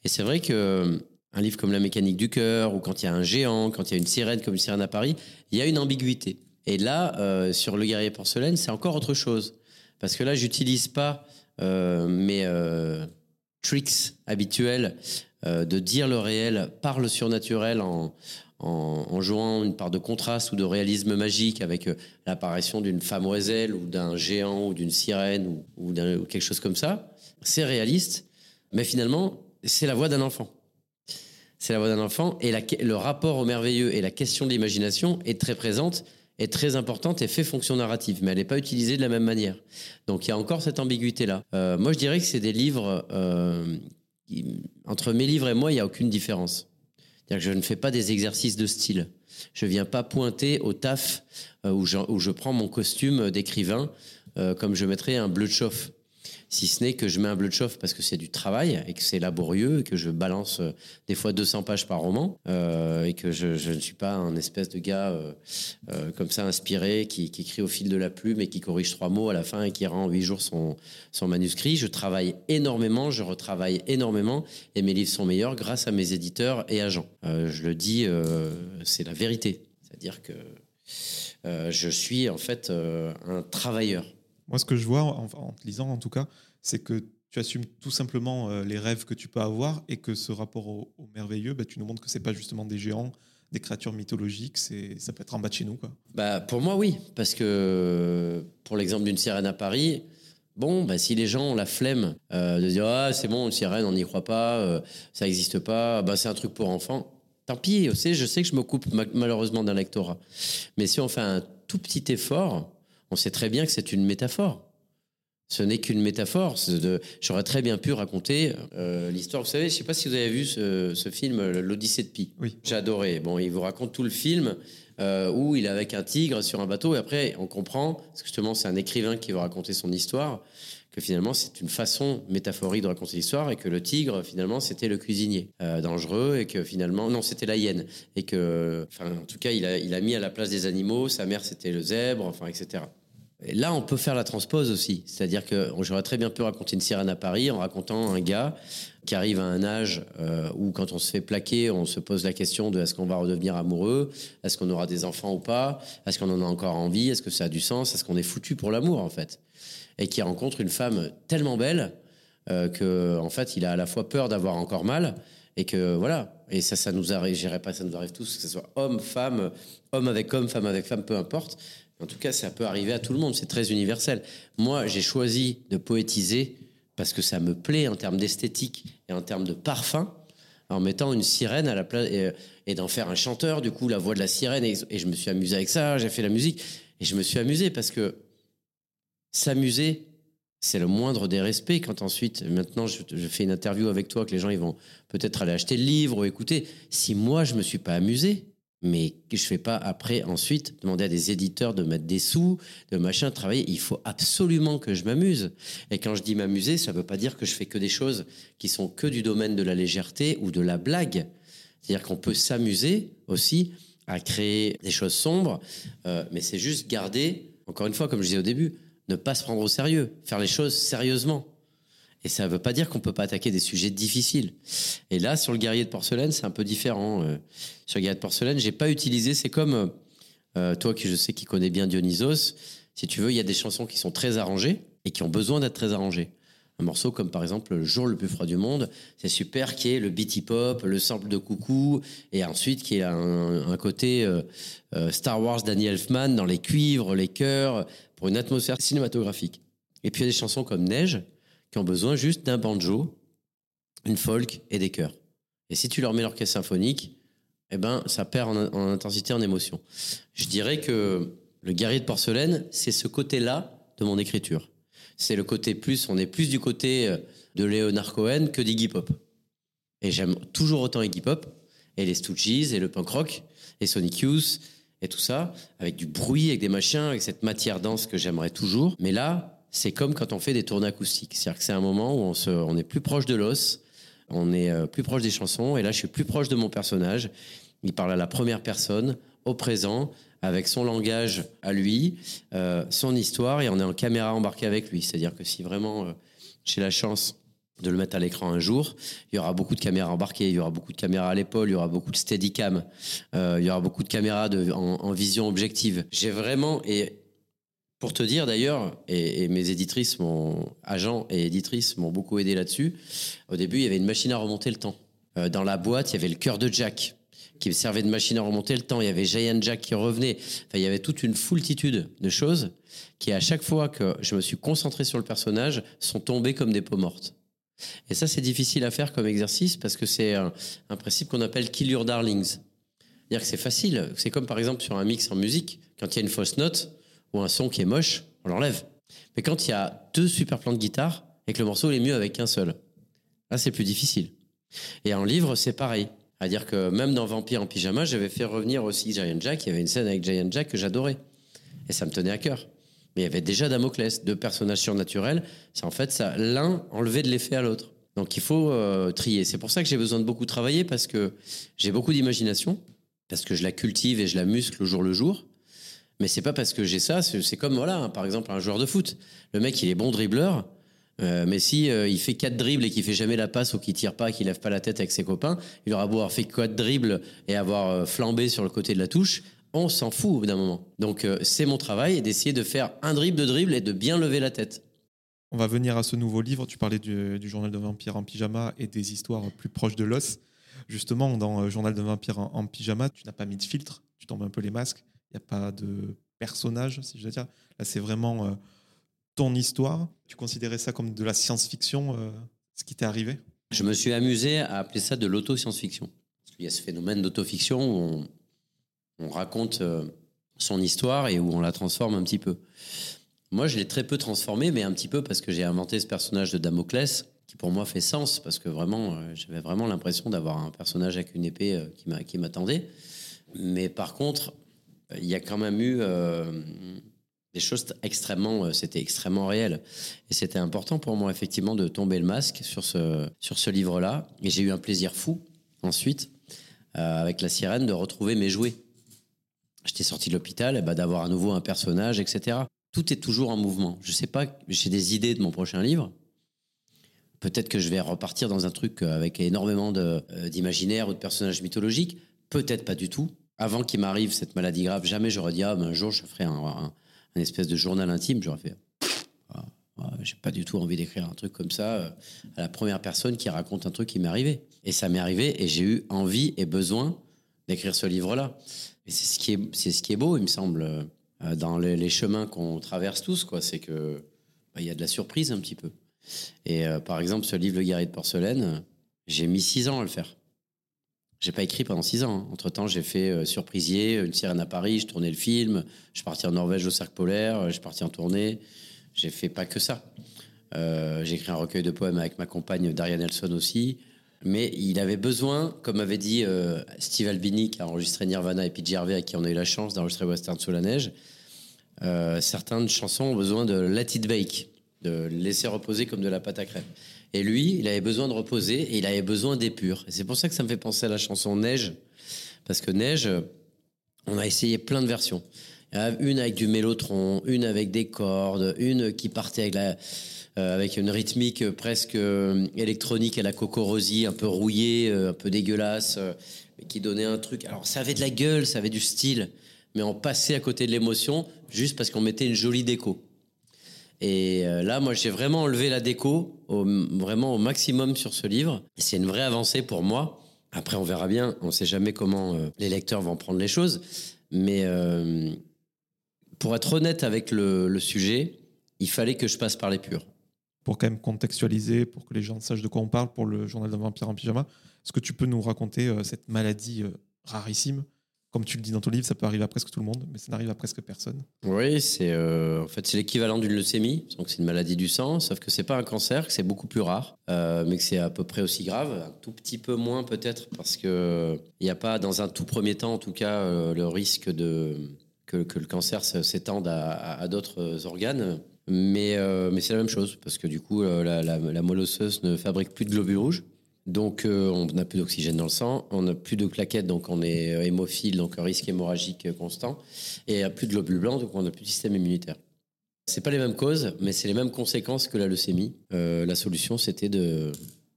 Et c'est vrai que un livre comme La mécanique du cœur, ou quand il y a un géant, quand il y a une sirène comme une sirène à Paris, il y a une ambiguïté. Et là, euh, sur Le guerrier porcelaine, c'est encore autre chose. Parce que là, j'utilise pas euh, mes euh, tricks habituels de dire le réel par le surnaturel en, en, jouant une part de contraste ou de réalisme magique avec l'apparition d'une femme oiselle ou d'un géant ou d'une sirène ou quelque chose comme ça. C'est réaliste, mais finalement, c'est la voix d'un enfant. C'est la voix d'un enfant et le rapport au merveilleux et la question de l'imagination est très présente, est très importante et fait fonction narrative, mais elle n'est pas utilisée de la même manière. Donc il y a encore cette ambiguïté-là. Euh, moi, je dirais que c'est des livres. euh, entre mes livres et moi, il n'y a aucune différence. C'est-à-dire que je ne fais pas des exercices de style. Je viens pas pointer au taf euh, où, je, prends mon costume d'écrivain comme je mettrais un bleu de chauffe. Si ce n'est que je mets un bleu de chauffe parce que c'est du travail et que c'est laborieux et que je balance euh, des fois 200 pages par roman euh, et que je, ne suis pas un espèce de gars euh, comme ça inspiré qui, écrit au fil de la plume et qui corrige trois mots à la fin et qui rend en huit jours son, son manuscrit. Je travaille énormément, je retravaille énormément et mes livres sont meilleurs grâce à mes éditeurs et agents. Je le dis, c'est la vérité. C'est-à-dire que je suis en fait un travailleur. Moi, ce que je vois en, te lisant, en tout cas, c'est que tu assumes tout simplement euh, les rêves que tu peux avoir et que ce rapport au, merveilleux, bah, tu nous montres que c'est pas justement des géants, des créatures mythologiques, c'est ça peut être en bas de chez nous. Quoi. Bah, pour moi, oui. Parce que pour l'exemple d'une sirène à Paris, bon, bah, si les gens ont la flemme euh, de dire Ah, c'est bon, une sirène, on n'y croit pas, euh, ça n'existe pas, bah, c'est un truc pour enfants, tant pis. aussi, je sais que je me coupe ma- malheureusement d'un lectorat. Mais si on fait un tout petit effort, on sait très bien que c'est une métaphore. Ce n'est qu'une métaphore. De- J'aurais très bien pu raconter euh, l'histoire. Vous savez, je ne sais pas si vous avez vu ce, ce film, L'Odyssée de Pi. Oui. J'ai adoré. Bon, il vous raconte tout le film euh, où il est avec un tigre sur un bateau et après on comprend, parce que justement c'est un écrivain qui va raconter son histoire, que finalement c'est une façon métaphorique de raconter l'histoire et que le tigre finalement c'était le cuisinier euh, dangereux et que finalement non c'était la hyène et que, enfin en tout cas il a, il a mis à la place des animaux, sa mère c'était le zèbre, enfin etc. Là, on peut faire la transpose aussi. C'est-à-dire que j'aurais très bien pu raconter une sirène à Paris en racontant un gars qui arrive à un âge euh, où, quand on se fait plaquer, on se pose la question de est-ce qu'on va redevenir amoureux? Est-ce qu'on aura des enfants ou pas? Est-ce qu'on en a encore envie? Est-ce que ça a du sens? Est-ce qu'on est foutu pour l'amour, en fait? Et qui rencontre une femme tellement belle euh, que, en fait, il a à la fois peur d'avoir encore mal et que voilà. Et ça, ça nous arrive. Je dirais pas, ça nous arrive tous, que ce soit homme, femme, homme avec homme, femme avec femme, peu importe. En tout cas, ça peut arriver à tout le monde. C'est très universel. Moi, j'ai choisi de poétiser parce que ça me plaît en termes d'esthétique et en termes de parfum, en mettant une sirène à la place et, et d'en faire un chanteur. Du coup, la voix de la sirène et, et je me suis amusé avec ça. J'ai fait la musique et je me suis amusé parce que s'amuser, c'est le moindre des respects. Quand ensuite, maintenant, je, je fais une interview avec toi, que les gens ils vont peut-être aller acheter le livre ou écouter. Si moi je me suis pas amusé, mais je fais pas après ensuite demander à des éditeurs de mettre des sous, de machin, travailler. Il faut absolument que je m'amuse. Et quand je dis m'amuser, ça veut pas dire que je fais que des choses qui sont que du domaine de la légèreté ou de la blague. C'est-à-dire qu'on peut s'amuser aussi à créer des choses sombres, euh, mais c'est juste garder, encore une fois, comme je disais au début, ne pas se prendre au sérieux, faire les choses sérieusement. Et ça ne veut pas dire qu'on peut pas attaquer des sujets difficiles. Et là, sur le guerrier de porcelaine, c'est un peu différent. Euh, sur le guerrier de porcelaine, j'ai pas utilisé. C'est comme euh, toi, qui je sais qui connais bien Dionysos. Si tu veux, il y a des chansons qui sont très arrangées et qui ont besoin d'être très arrangées. Un morceau comme par exemple Le jour le plus froid du monde, c'est super, qui est le beat hip hop, le sample de coucou, et ensuite qui est un, côté euh, euh, Star Wars Danny Elfman dans les cuivres, les chœurs, pour une atmosphère cinématographique. Et puis il y a des chansons comme Neige, qui ont besoin juste d'un banjo, une folk et des chœurs. Et si tu leur mets l'orchestre symphonique, eh ben, ça perd en, en intensité, en émotion. Je dirais que le guerrier de porcelaine, c'est ce côté-là de mon écriture. C'est le côté plus, on est plus du côté euh, de Leonard Cohen que d'Iggy Pop. Et j'aime toujours autant Iggy Pop, et les Stooges, et le punk rock, et Sonic Youth, et tout ça, avec du bruit, avec des machins, avec cette matière dense que j'aimerais toujours. Mais là, c'est comme quand on fait des tournées acoustiques. C'est-à-dire que c'est un moment où on, se, on est plus proche de l'os, on est euh, plus proche des chansons, et là, je suis plus proche de mon personnage. Il parle à la première personne, au présent, avec son langage à lui, euh, son histoire, et on est en caméra embarquée avec lui. C'est-à-dire que si vraiment euh, j'ai la chance de le mettre à l'écran un jour, il y aura beaucoup de caméras embarquées, il y aura beaucoup de caméras à l'épaule, il y aura beaucoup de steadicam, il y aura beaucoup de caméras en, en vision objective. J'ai vraiment, et pour te dire d'ailleurs, et, mes éditrices, mon agent et éditrices m'ont beaucoup aidé là-dessus, au début il y avait une machine à remonter le temps. Euh, dans la boîte, il y avait le cœur de Jack qui servait de machine à remonter le temps. Il y avait Giant Jack qui revenait. Enfin, il y avait toute une foultitude de choses qui, à chaque fois que je me suis concentré sur le personnage, sont tombées comme des peaux mortes. Et ça, c'est difficile à faire comme exercice parce que c'est un, un principe qu'on appelle kill your darlings. C'est-à-dire que c'est facile. C'est comme par exemple sur un mix en musique, quand il y a une fausse note ou un son qui est moche, on l'enlève. Mais quand il y a deux super plans de guitare et que le morceau est mieux avec qu'un seul, là, c'est plus difficile. Et en livre, c'est pareil. C'est-à-dire que même dans Vampire en pyjama, j'avais fait revenir aussi Giant Jack. Il y avait une scène avec Giant Jack que j'adorais. Et ça me tenait à cœur. Mais il y avait déjà Damoclès, deux personnages surnaturels. C'est en fait ça, l'un enlevé de l'effet à l'autre. Donc il faut euh, trier. C'est pour ça que j'ai besoin de beaucoup travailler parce que j'ai beaucoup d'imagination, parce que je la cultive et je la muscle au jour le jour. Mais c'est pas parce que j'ai ça, c'est comme voilà, par exemple un joueur de foot. Le mec, il est bon dribbleur, euh, mais si euh, il fait quatre dribbles et qu'il fait jamais la passe ou qu'il tire pas, qu'il lève pas la tête avec ses copains, il aura beau avoir fait quatre dribbles et avoir euh, flambé sur le côté de la touche, on s'en fout au bout d'un moment. Donc c'est mon travail d'essayer de faire un dribble de dribble et de bien lever la tête. On va venir à ce nouveau livre. Tu parlais du, journal de vampire en pyjama et des histoires plus proches de l'os. Justement, dans Journal de vampire en, en pyjama, tu n'as pas mis de filtre, tu tombes un peu les masques. Il n'y a pas de personnage, si je veux dire. Là, c'est vraiment euh, ton histoire. Tu considérais ça comme de la science-fiction, euh, ce qui t'est arrivé? Je me suis amusé à appeler ça de l'auto-science-fiction. Qu'il y a ce phénomène d'autofiction où on, on raconte euh, son histoire et où on la transforme un petit peu. Moi, je l'ai très peu transformé, mais un petit peu parce que j'ai inventé ce personnage de Damoclès, qui pour moi fait sens, parce que vraiment, j'avais vraiment l'impression d'avoir un personnage avec une épée qui m'attendait. Mais par contre, il y a quand même eu euh, des choses extrêmement, euh, c'était extrêmement réel. Et c'était important pour moi, effectivement, de tomber le masque sur ce, sur ce livre-là. Et j'ai eu un plaisir fou, ensuite, euh, avec La Sirène, de retrouver mes jouets. J'étais sorti de l'hôpital, et bah, d'avoir à nouveau un personnage, etc. Tout est toujours en mouvement. Je sais pas, j'ai des idées de mon prochain livre. Peut-être que je vais repartir dans un truc euh, avec énormément euh, d'imaginaire ou de personnages mythologiques. Peut-être pas du tout. Avant qu'il m'arrive cette maladie grave, jamais j'aurais dit, ah, ben, un jour, je ferai un, espèce de journal intime. J'aurais fait, ah, ah, j'ai pas du tout envie d'écrire un truc comme ça euh, à la première personne qui raconte un truc qui m'est arrivé. Et ça m'est arrivé et j'ai eu envie et besoin d'écrire ce livre-là. Et c'est ce qui est, c'est ce qui est beau, il me semble, euh, dans les, chemins qu'on traverse tous, quoi. C'est que bah, il y a de la surprise un petit peu. Et euh, par exemple, ce livre Le guerrier de porcelaine, euh, j'ai mis six ans à le faire. J'ai pas écrit pendant six ans. Entre temps, j'ai fait euh, Surprisier, Une sirène à Paris, je tournais le film, je suis parti en Norvège au cercle polaire, euh, je suis parti en tournée. J'ai fait pas que ça. Euh, j'ai écrit un recueil de poèmes avec ma compagne Daria Nelson aussi. Mais il avait besoin, comme avait dit euh, Steve Albini, qui a enregistré Nirvana et Pete Gervais, à qui on a eu la chance d'enregistrer Western sous la neige, euh, certaines chansons ont besoin de let it bake, de laisser reposer comme de la pâte à crêpes. Et lui, il avait besoin de reposer et il avait besoin d'épure. Et c'est pour ça que ça me fait penser à la chanson Neige, parce que Neige, euh, on a essayé plein de versions. Une avec du mélotron, une avec des cordes, une qui partait avec euh, avec une rythmique presque euh, électronique à la cocorosie, un peu rouillée, un peu dégueulasse, mais qui donnait un truc. Alors ça avait de la gueule, ça avait du style, mais on passait à côté de l'émotion juste parce qu'on mettait une jolie déco. Et euh, là, moi, j'ai vraiment enlevé la déco vraiment au maximum sur ce livre. C'est une vraie avancée pour moi. Après, on verra bien. On ne sait jamais comment euh, les lecteurs vont prendre les choses. Mais euh, pour être honnête avec le, sujet, il fallait que je passe par les purs. pour quand même contextualiser, pour que les gens sachent de quoi on parle pour le journal d'un vampire en pyjama. Est-ce que tu peux nous raconter cette maladie rarissime Comme tu le dis dans ton livre, ça peut arriver à presque tout le monde, mais ça n'arrive à presque personne. Oui, c'est euh, en fait c'est l'équivalent d'une leucémie, donc c'est une maladie du sang, sauf que c'est pas un cancer, que c'est beaucoup plus rare, euh, mais que c'est à peu près aussi grave, un tout petit peu moins peut-être parce que il n'y a pas dans un tout premier temps en tout cas euh, le risque de que, le cancer s'étende à, d'autres organes. Mais, mais c'est la même chose, parce que du coup, la, la, la moelle ne fabrique plus de globules rouges. Donc, euh, on n'a plus d'oxygène dans le sang, on n'a plus de plaquettes, donc on est euh, hémophile, donc un risque hémorragique euh, constant. Et a plus de globules blancs, donc on n'a plus de système immunitaire. C'est pas les mêmes causes, mais c'est les mêmes conséquences que la leucémie. La solution, c'était de,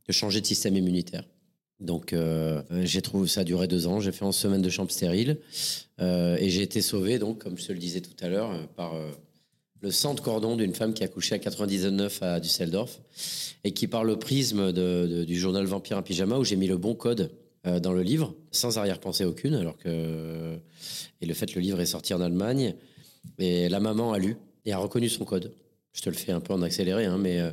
changer de système immunitaire. Donc, j'ai trouvé ça a duré deux ans. J'ai fait 11 semaines de chambre stérile et j'ai été sauvé, donc, comme je te le disais tout à l'heure, par le sang de cordon d'une femme qui a couché à 99 à Düsseldorf et qui, par le prisme de- du journal Vampire en pyjama, où j'ai mis le bon code euh, dans le livre, sans arrière-pensée aucune, alors que. Et le fait, le livre est sorti en Allemagne et la maman a lu et a reconnu son code. Je te le fais un peu en accéléré, hein, mais euh,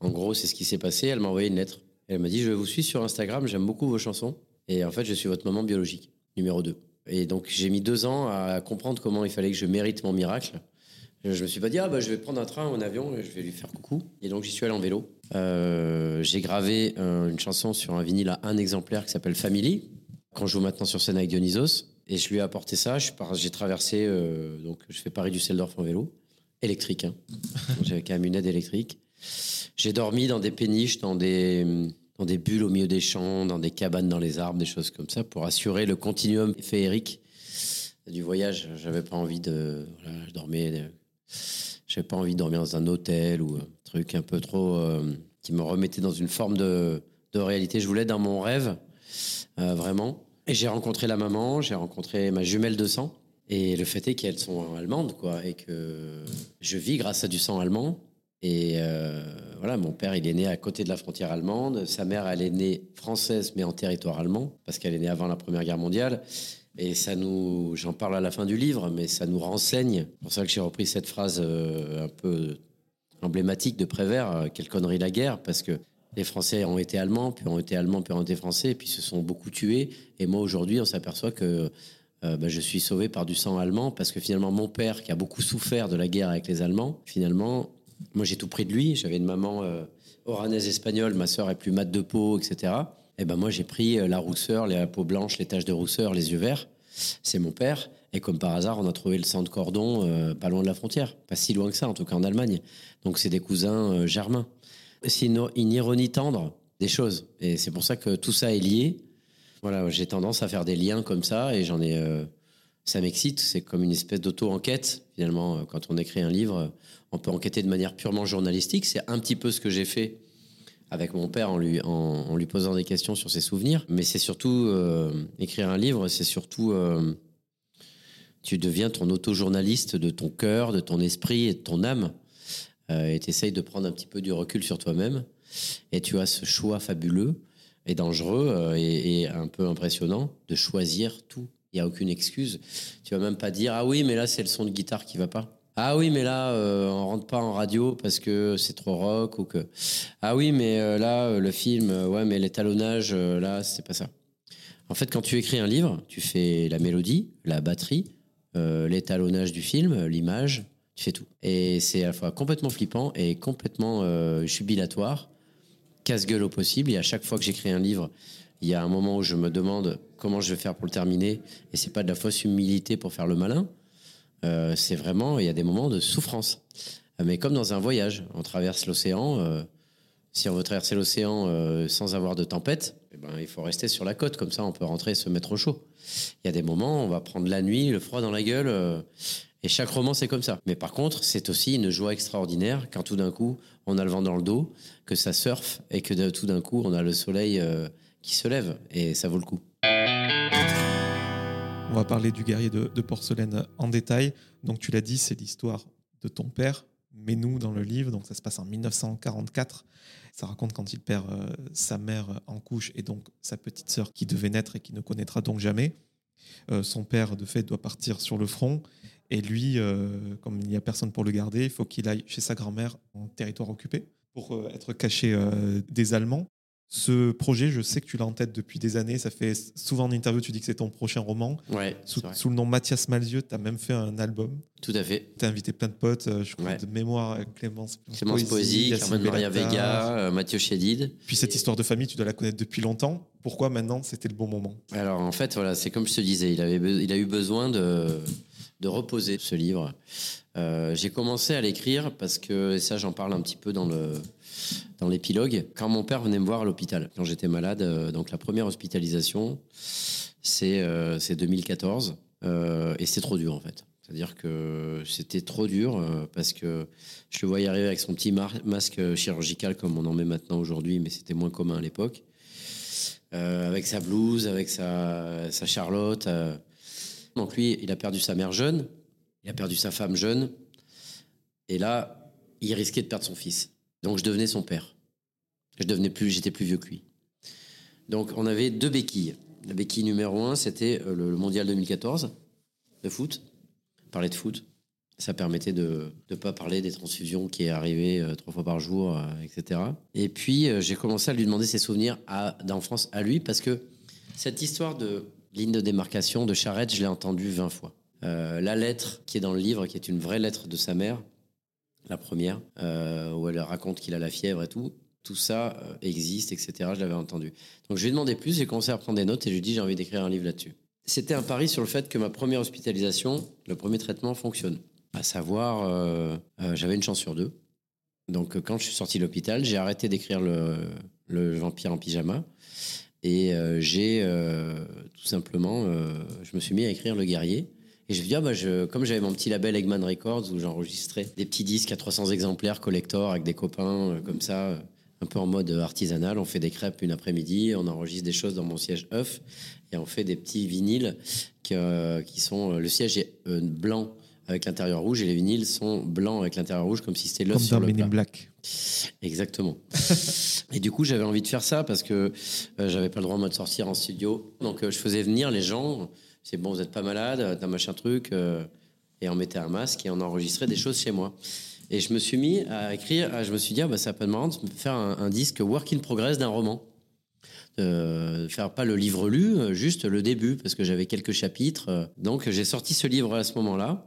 en gros, c'est ce qui s'est passé. Elle m'a envoyé une lettre. Elle m'a dit Je vous suis sur Instagram, j'aime beaucoup vos chansons. Et en fait, je suis votre maman biologique, numéro 2. Et donc, j'ai mis deux ans à comprendre comment il fallait que je mérite mon miracle. Je je me suis pas dit, ah bah, je vais prendre un train ou un avion et je vais lui faire coucou. Et donc, j'y suis allé en vélo. Euh, j'ai gravé euh, une chanson sur un vinyle à un exemplaire qui s'appelle Family, qu'on joue maintenant sur scène avec Dionysos. Et je lui ai apporté ça. Je J'ai traversé, euh, donc je fais Paris-Düsseldorf en vélo, électrique. Hein. J'avais quand même une aide électrique. J'ai dormi dans des péniches, dans des, dans des bulles au milieu des champs, dans des cabanes dans les arbres, des choses comme ça, pour assurer le continuum féerique du voyage. J'avais pas envie de. Voilà, je dormais. J'avais pas envie de dormir dans un hôtel ou un truc un peu trop. euh, qui me remettait dans une forme de, de réalité. Je voulais dans mon rêve, euh, vraiment. Et j'ai rencontré la maman, j'ai rencontré ma jumelle de sang. Et le fait est qu'elles sont allemandes, quoi, et que je vis grâce à du sang allemand. Et euh, voilà, mon père, il est né à côté de la frontière allemande. Sa mère, elle est née française, mais en territoire allemand, parce qu'elle est née avant la Première Guerre mondiale. Et ça nous, j'en parle à la fin du livre, mais ça nous renseigne. C'est pour ça que j'ai repris cette phrase euh, un peu emblématique de Prévert, euh, quelle connerie la guerre, parce que les Français ont été allemands, puis ont été allemands, puis ont été français, puis se sont beaucoup tués. Et moi, aujourd'hui, on s'aperçoit que euh, bah, je suis sauvé par du sang allemand, parce que finalement, mon père, qui a beaucoup souffert de la guerre avec les Allemands, finalement, moi, j'ai tout pris de lui. J'avais une maman euh, oranaise espagnole, ma sœur est plus mate de peau, etc. Et ben moi, j'ai pris euh, la rousseur, la peau blanche, les taches de rousseur, les yeux verts. C'est mon père. Et comme par hasard, on a trouvé le sang de cordon euh, pas loin de la frontière. Pas si loin que ça, en tout cas en Allemagne. Donc, c'est des cousins euh, germains. C'est une, une ironie tendre des choses. Et c'est pour ça que tout ça est lié. Voilà, j'ai tendance à faire des liens comme ça et j'en ai. euh, ça m'excite. C'est comme une espèce d'auto-enquête. Finalement, quand on écrit un livre, on peut enquêter de manière purement journalistique. C'est un petit peu ce que j'ai fait avec mon père en lui, posant des questions sur ses souvenirs. Mais c'est surtout. euh, écrire un livre, c'est surtout. euh, tu deviens ton auto-journaliste de ton cœur, de ton esprit et de ton âme. Euh, et tu essayes de prendre un petit peu du recul sur toi-même. Et tu as ce choix fabuleux et dangereux et, et un peu impressionnant de choisir tout. Il n'y a aucune excuse. Tu vas même pas dire Ah oui, mais là, c'est le son de guitare qui va pas. Ah oui, mais là, euh, on rentre pas en radio parce que c'est trop rock ou que. Ah oui, mais euh, là, euh, le film, euh, ouais, mais l'étalonnage, là, c'est pas ça. En fait, quand tu écris un livre, tu fais la mélodie, la batterie, l'étalonnage du film, l'image, tu fais tout. Et c'est à la fois complètement flippant et complètement jubilatoire, casse-gueule au possible. Et à chaque fois que j'écris un livre, il y a un moment où je me demande comment je vais faire pour le terminer. Et c'est pas de la fausse humilité pour faire le malin. Euh, c'est vraiment, il y a des moments de souffrance. Euh, Mais comme dans un voyage, on traverse l'océan. euh, si on veut traverser l'océan sans avoir de tempête, eh ben, il faut rester sur la côte. Comme ça, on peut rentrer et se mettre au chaud. Il y a des moments, on va prendre la nuit, le froid dans la gueule. et chaque roman, c'est comme ça. Mais par contre, c'est aussi une joie extraordinaire quand tout d'un coup, on a le vent dans le dos, que ça surfe et que tout d'un coup, on a le soleil qui se lève. Et ça vaut le coup. On va parler du guerrier de, porcelaine en détail. Donc, tu l'as dit, c'est l'histoire de ton père, Menou, dans le livre. Donc, ça se passe en 1944. Ça raconte quand il perd euh, sa mère en couche et donc sa petite sœur qui devait naître et qui ne connaîtra donc jamais. Euh, son père, de fait, doit partir sur le front. Et lui, euh, comme il n'y a personne pour le garder, il faut qu'il aille chez sa grand-mère en territoire occupé. pour être caché des Allemands. Ce projet, je sais que tu l'as en tête depuis des années. Ça fait souvent en interview, tu dis que c'est ton prochain roman. Ouais, Sous, le nom Mathias Malzieu, tu as même fait un album. tout à fait. Tu as invité plein de potes, euh, je crois, Ouais. de mémoire, Clémence, Clémence Poésy, Yacine Carmen Maria. Vega, euh, Mathieu Chédid. Puis cette histoire de famille, tu dois la connaître depuis longtemps. Pourquoi maintenant c'était le bon moment? Alors en fait, voilà, c'est comme je te disais, il, avait, il a eu besoin de, de reposer ce livre. Euh, J'ai commencé à l'écrire parce que, et ça j'en parle un petit peu dans le dans l'épilogue, quand mon père venait me voir à l'hôpital, quand j'étais malade, euh, donc la première hospitalisation, c'est euh, c'est 2014, euh, et c'est trop dur en fait. C'est-à-dire que c'était trop dur euh, parce que je le voyais arriver avec son petit masque chirurgical comme on en met maintenant aujourd'hui, mais c'était moins commun à l'époque. Avec sa blouse, avec sa, sa Charlotte. Donc lui, il a perdu sa mère jeune, il a perdu sa femme jeune, et là, il risquait de perdre son fils. Donc je devenais son père. Je devenais plus, j'étais plus vieux que lui. Donc on avait deux béquilles. La béquille numéro un, c'était euh, le, mondial 2014 de foot. Parler de foot, ça permettait de ne pas parler des transfusions qui est arrivé euh, trois fois par jour, euh, etc. Et puis j'ai commencé à lui demander ses souvenirs d'enfance à lui parce que cette histoire de ligne de démarcation de charrette, je l'ai entendue 20 fois. La lettre qui est dans le livre, qui est une vraie lettre de sa mère, la première, euh, où elle raconte qu'il a la fièvre et tout, tout ça euh, existe, etc. Je l'avais entendu. Donc je lui ai demandé plus, j'ai commencé à prendre des notes et je lui ai dit j'ai envie d'écrire un livre là-dessus. C'était un pari sur le fait que ma première hospitalisation, le premier traitement fonctionne. À savoir, euh, j'avais une chance sur deux. Donc quand je suis sorti de l'hôpital, j'ai arrêté d'écrire le, le vampire en pyjama et j'ai tout simplement, je me suis mis à écrire le guerrier. Et je me ah bah je, comme j'avais mon petit label Eggman Records où j'enregistrais des petits disques à 300 exemplaires collector avec des copains euh, comme ça, euh, un peu en mode artisanal. On fait des crêpes une après-midi, on enregistre des choses dans mon siège œuf et on fait des petits vinyles qui, euh, qui sont. Le siège est euh, blanc avec l'intérieur rouge et les vinyles sont blancs avec l'intérieur rouge comme si c'était l'œuf sur le plat. Black. Exactement. et du coup, j'avais envie de faire ça parce que euh, j'avais pas le droit moi de sortir en studio. Donc, euh, je faisais venir les gens. C'est bon, vous n'êtes pas malade, t'as machin truc. euh, et on mettait un masque et on enregistrait des choses chez moi. Et je me suis mis à écrire. je me suis dit, ah, bah, ça être marrant de faire un, disque work in progress d'un roman. Euh, faire pas le livre lu, euh, juste le début, parce que j'avais quelques chapitres. Donc, j'ai sorti ce livre à ce moment-là.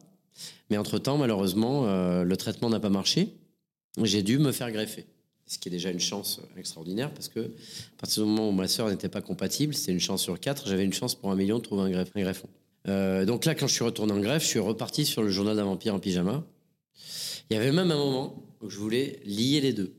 Mais entre-temps, malheureusement, le traitement n'a pas marché. J'ai dû me faire greffer. Ce qui est déjà une chance extraordinaire parce que à partir du moment où ma sœur n'était pas compatible, c'était une chance sur quatre, j'avais une chance pour un million de trouver un, greffon. Euh, donc là, quand je suis retourné en greffe, je suis reparti sur le journal d'un vampire en pyjama. Il y avait même un moment où je voulais lier les deux.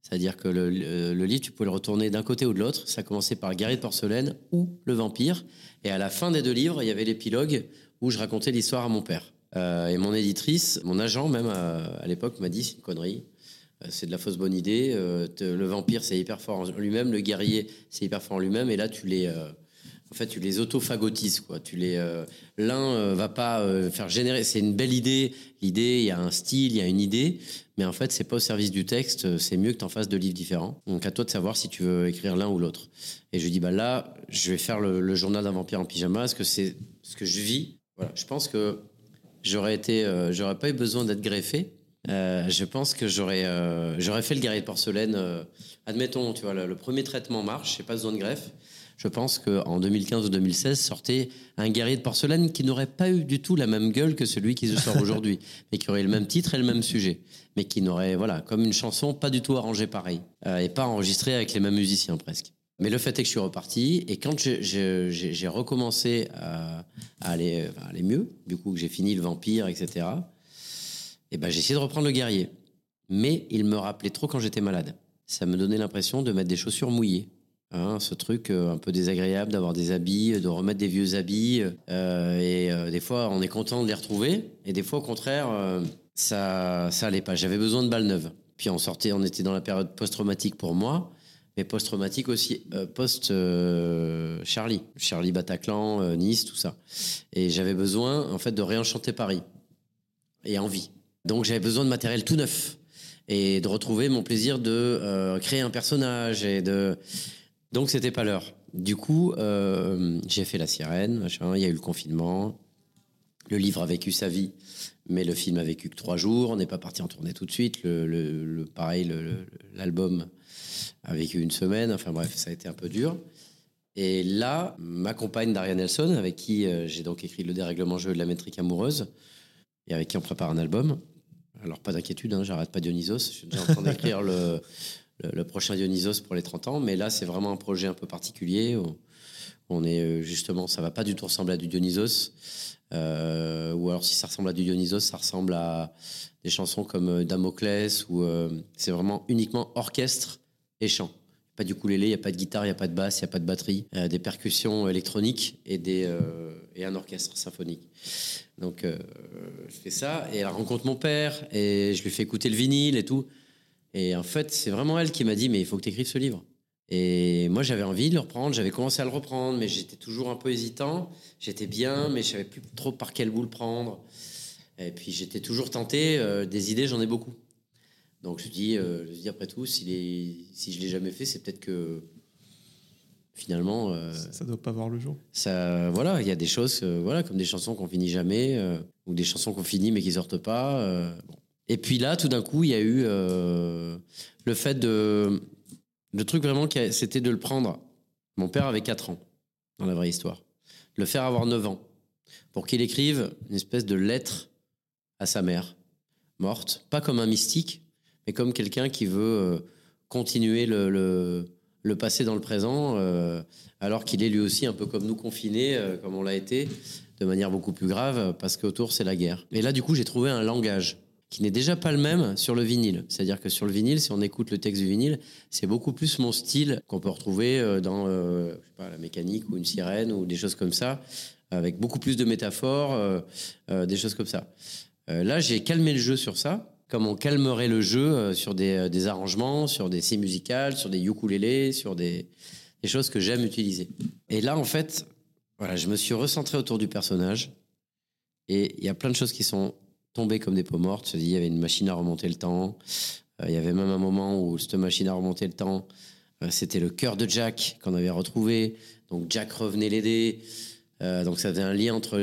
C'est-à-dire que le, le- livre, tu pouvais le retourner d'un côté ou de l'autre. Ça commençait par Guerrier de porcelaine ou Le vampire. Et à la fin des deux livres, il y avait l'épilogue où je racontais l'histoire à mon père. Euh, et mon éditrice, mon agent même à, à l'époque m'a dit c'est une connerie. Euh, C'est de la fausse bonne idée. Euh, le vampire, c'est hyper fort en lui-même. Le guerrier, c'est hyper fort en lui-même. Et là, tu les, euh, en fait, tu les autophagotises, quoi. Tu les, l'un va pas faire générer. C'est une belle idée. L'idée, il y a un style, il y a une idée, mais en fait, c'est pas au service du texte. C'est mieux que tu en fasses deux livres différents. Donc, à toi de savoir si tu veux écrire l'un ou l'autre. Et je dis, bah là, je vais faire le, le journal d'un vampire en pyjama. Parce que c'est ce que je vis. Voilà. Je pense que j'aurais été, j'aurais pas eu besoin d'être greffé. Euh, je pense que j'aurais, euh, j'aurais fait le guerrier de porcelaine. euh, admettons, tu vois, le, le premier traitement marche, j'ai pas besoin de greffe. Je pense qu'en 2015 ou 2016 sortait un guerrier de porcelaine qui n'aurait pas eu du tout la même gueule que celui qui se sort aujourd'hui, mais qui aurait le même titre et le même sujet, mais qui n'aurait, voilà, comme une chanson, pas du tout arrangée pareil, et pas enregistrée avec les mêmes musiciens presque. Mais le fait est que je suis reparti, et quand j'ai- j'ai j'ai- j'ai recommencé à, à aller, à aller mieux, du coup que j'ai fini le vampire, etc., et ben j'ai essayé de reprendre le guerrier. Mais il me rappelait trop quand j'étais malade. Ça me donnait l'impression de mettre des chaussures mouillées. Hein, ce truc euh, un peu désagréable d'avoir des habits, de remettre des vieux habits. euh, et euh, des fois, on est content de les retrouver. Et des fois, au contraire, ça, ça allait pas. J'avais besoin de balles neuves. Puis on sortait, on était dans la période post-traumatique pour moi, mais post-traumatique aussi, post-Charlie. Charlie Bataclan, Nice, tout ça. Et j'avais besoin, en fait, de réenchanter Paris. Et envie. Donc j'avais besoin de matériel tout neuf et de retrouver mon plaisir de euh, créer un personnage et de donc c'était pas l'heure. Du coup, euh, j'ai fait la sirène. Il y a eu le confinement. le livre a vécu sa vie, mais le film a vécu que trois jours. On n'est pas parti en tournée tout de suite. Le, pareil, l'album a vécu une semaine. Enfin bref, ça a été un peu dur. Et là, ma compagne Daria Nelson, avec qui euh, j'ai donc écrit le dérèglement jeu de la métrique amoureuse, et avec qui on prépare un album. Alors pas d'inquiétude, hein, j'arrête pas Dionysos. Je suis déjà en train d'écrire le, prochain Dionysos pour les 30 ans, mais là c'est vraiment un projet un peu particulier. où On est euh, justement, ça va pas du tout ressembler à du Dionysos. Euh, ou alors si ça ressemble à du Dionysos, ça ressemble à des chansons comme euh, Damoclès, où c'est vraiment uniquement orchestre et chant. Pas du ukulélé, il n'y a pas de guitare, il n'y a pas de basse, il n'y a pas de batterie, des percussions électroniques et, des, et un orchestre symphonique. Donc euh, je fais ça et elle rencontre mon père et je lui fais écouter le vinyle et tout. Et en fait, c'est vraiment elle qui m'a dit mais il faut que tu écrives ce livre. Et moi, j'avais envie de le reprendre, j'avais commencé à le reprendre, mais j'étais toujours un peu hésitant. J'étais bien, mais je savais plus trop par quel bout le prendre. Et puis j'étais toujours tenté. euh, des idées, j'en ai beaucoup. Donc je dis, euh, je dis après tout, s'il est, si je l'ai jamais fait, c'est peut-être que finalement, euh, Ça doit pas voir le jour. ça, voilà, il y a des choses, euh, voilà, comme des chansons qu'on finit jamais, euh, ou des chansons qu'on finit mais qui sortent pas. bon. Et puis là, tout d'un coup, il y a eu le fait de, le truc vraiment, c'était de le prendre. Mon père avait 4 ans dans la vraie histoire, le faire avoir 9 ans, pour qu'il écrive une espèce de lettre à sa mère morte, pas comme un mystique, mais comme quelqu'un qui veut continuer le, le, le passé dans le présent, euh, alors qu'il est lui aussi un peu comme nous confiné, euh, comme on l'a été, de manière beaucoup plus grave, parce qu'autour c'est la guerre. Et là, du coup, j'ai trouvé un langage qui n'est déjà pas le même sur le vinyle. C'est-à-dire que sur le vinyle, si on écoute le texte du vinyle, c'est beaucoup plus mon style qu'on peut retrouver euh, dans la mécanique ou une sirène ou des choses comme ça, avec beaucoup plus de métaphores, des choses comme ça. Là, j'ai calmé le jeu sur ça, comme on calmerait le jeu euh, sur des, euh, des arrangements, sur des scies musicales, sur des ukulélés, sur des, choses que j'aime utiliser. Et là, en fait, voilà, je me suis recentré autour du personnage. Et il y a plein de choses qui sont tombées comme des peaux mortes. Il y avait une machine à remonter le temps. Euh, il y avait même un moment où cette machine à remonter le temps, c'était le cœur de Jack qu'on avait retrouvé. Donc Jack revenait l'aider. Donc ça faisait un lien entre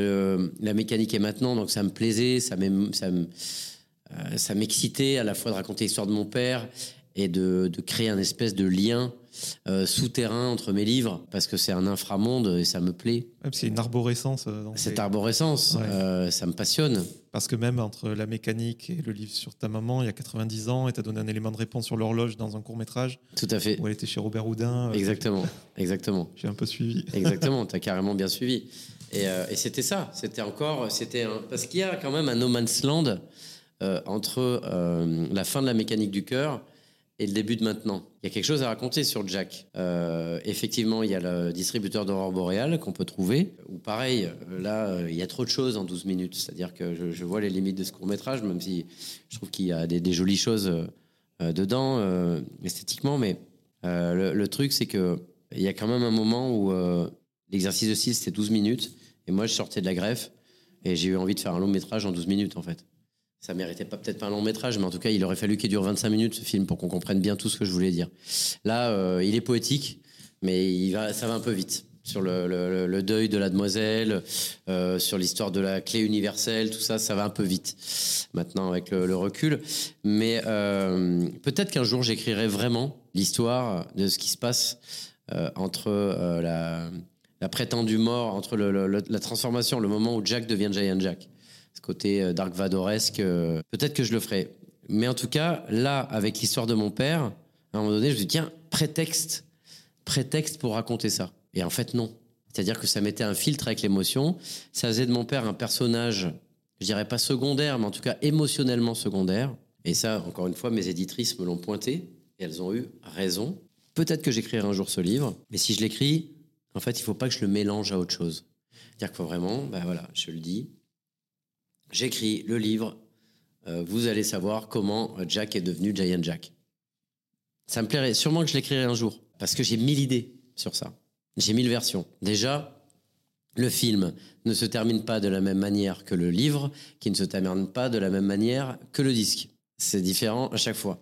la mécanique et maintenant. Donc ça me plaisait, ça me- euh, ça m'excitait à la fois de raconter l'histoire de mon père et de, de créer un espèce de lien euh, souterrain entre mes livres parce que c'est un inframonde et ça me plaît. A une arborescence euh, dans Cette arborescence, Ouais. euh, ça me passionne. Parce que même entre la mécanique et le livre sur ta maman, il y a 90 ans, et tu as donné un élément de réponse sur l'horloge dans un court métrage Tout à fait. où elle était chez Robert Houdin. Exactement. Exactement. J'ai un peu suivi. Exactement, tu as carrément bien suivi. Et, et c'était ça, c'était encore, c'était un- parce qu'il y a quand même un no man's land euh, entre euh, la fin de la mécanique du cœur et le début de maintenant. Il y a quelque chose à raconter sur Jack. Euh, effectivement, il y a le distributeur d'aurore boréale qu'on peut trouver. Ou pareil, là, il y a trop de choses en 12 minutes. C'est-à-dire que je, vois les limites de ce court métrage, même si je trouve qu'il y a des, jolies choses dedans esthétiquement. Mais le, truc, c'est que il y a quand même un moment où l'exercice de style c'était 12 minutes et moi je sortais de la greffe et j'ai eu envie de faire un long métrage en 12 minutes en fait. Ça méritait pas peut-être pas un long métrage, mais en tout cas il aurait fallu qu'il dure 25 minutes ce film pour qu'on comprenne bien tout ce que je voulais dire. Là, euh, il est poétique, mais ça va un peu vite sur le, deuil de la demoiselle, euh, sur l'histoire de la clé universelle, tout ça, ça va un peu vite maintenant avec le, recul. Mais euh, peut-être qu'un jour j'écrirai vraiment l'histoire de ce qui se passe entre la, la prétendue mort, entre la transformation, le moment où Jack devient Giant Jack. Ce côté euh, Dark Vadoresque, euh, peut-être que je le ferai. Mais en tout cas, là, avec l'histoire de mon père, à un moment donné, je me dis, tiens, prétexte, prétexte pour raconter ça. Et en fait, non. C'est-à-dire que ça mettait un filtre avec l'émotion. Ça faisait de mon père un personnage, je dirais pas secondaire, mais en tout cas émotionnellement secondaire. Et ça, encore une fois, mes éditrices me l'ont pointé et elles ont eu raison. Peut-être que j'écrirai un jour ce livre, mais si je l'écris, en fait, il faut pas que je le mélange à autre chose. C'est-à-dire qu'il faut vraiment, ben voilà, je le dis, j'écris le livre, euh, vous allez savoir comment Jack est devenu Giant Jack. Ça me plairait sûrement que je l'écrirai un jour, parce que j'ai mille idées sur ça. J'ai mille versions. Déjà, le film ne se termine pas de la même manière que le livre, qui ne se termine pas de la même manière que le disque. C'est différent à chaque fois.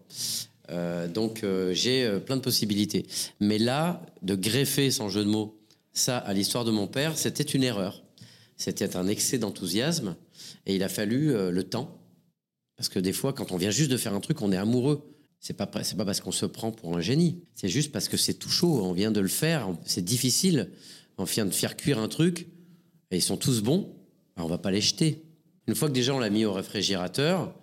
Euh, donc euh, j'ai euh, plein de possibilités. Mais là, de greffer, sans jeu de mots, ça à l'histoire de mon père, c'était une erreur. C'était un excès d'enthousiasme et il a fallu euh, le temps. Parce que des fois, quand on vient juste de faire un truc, on est amoureux. C'est pas, c'est pas parce qu'on se prend pour un génie. C'est juste parce que c'est tout chaud. On vient de le faire. C'est difficile. On vient de faire cuire un truc et ils sont tous bons. Alors on va pas les jeter. Une fois que déjà on l'a mis au réfrigérateur,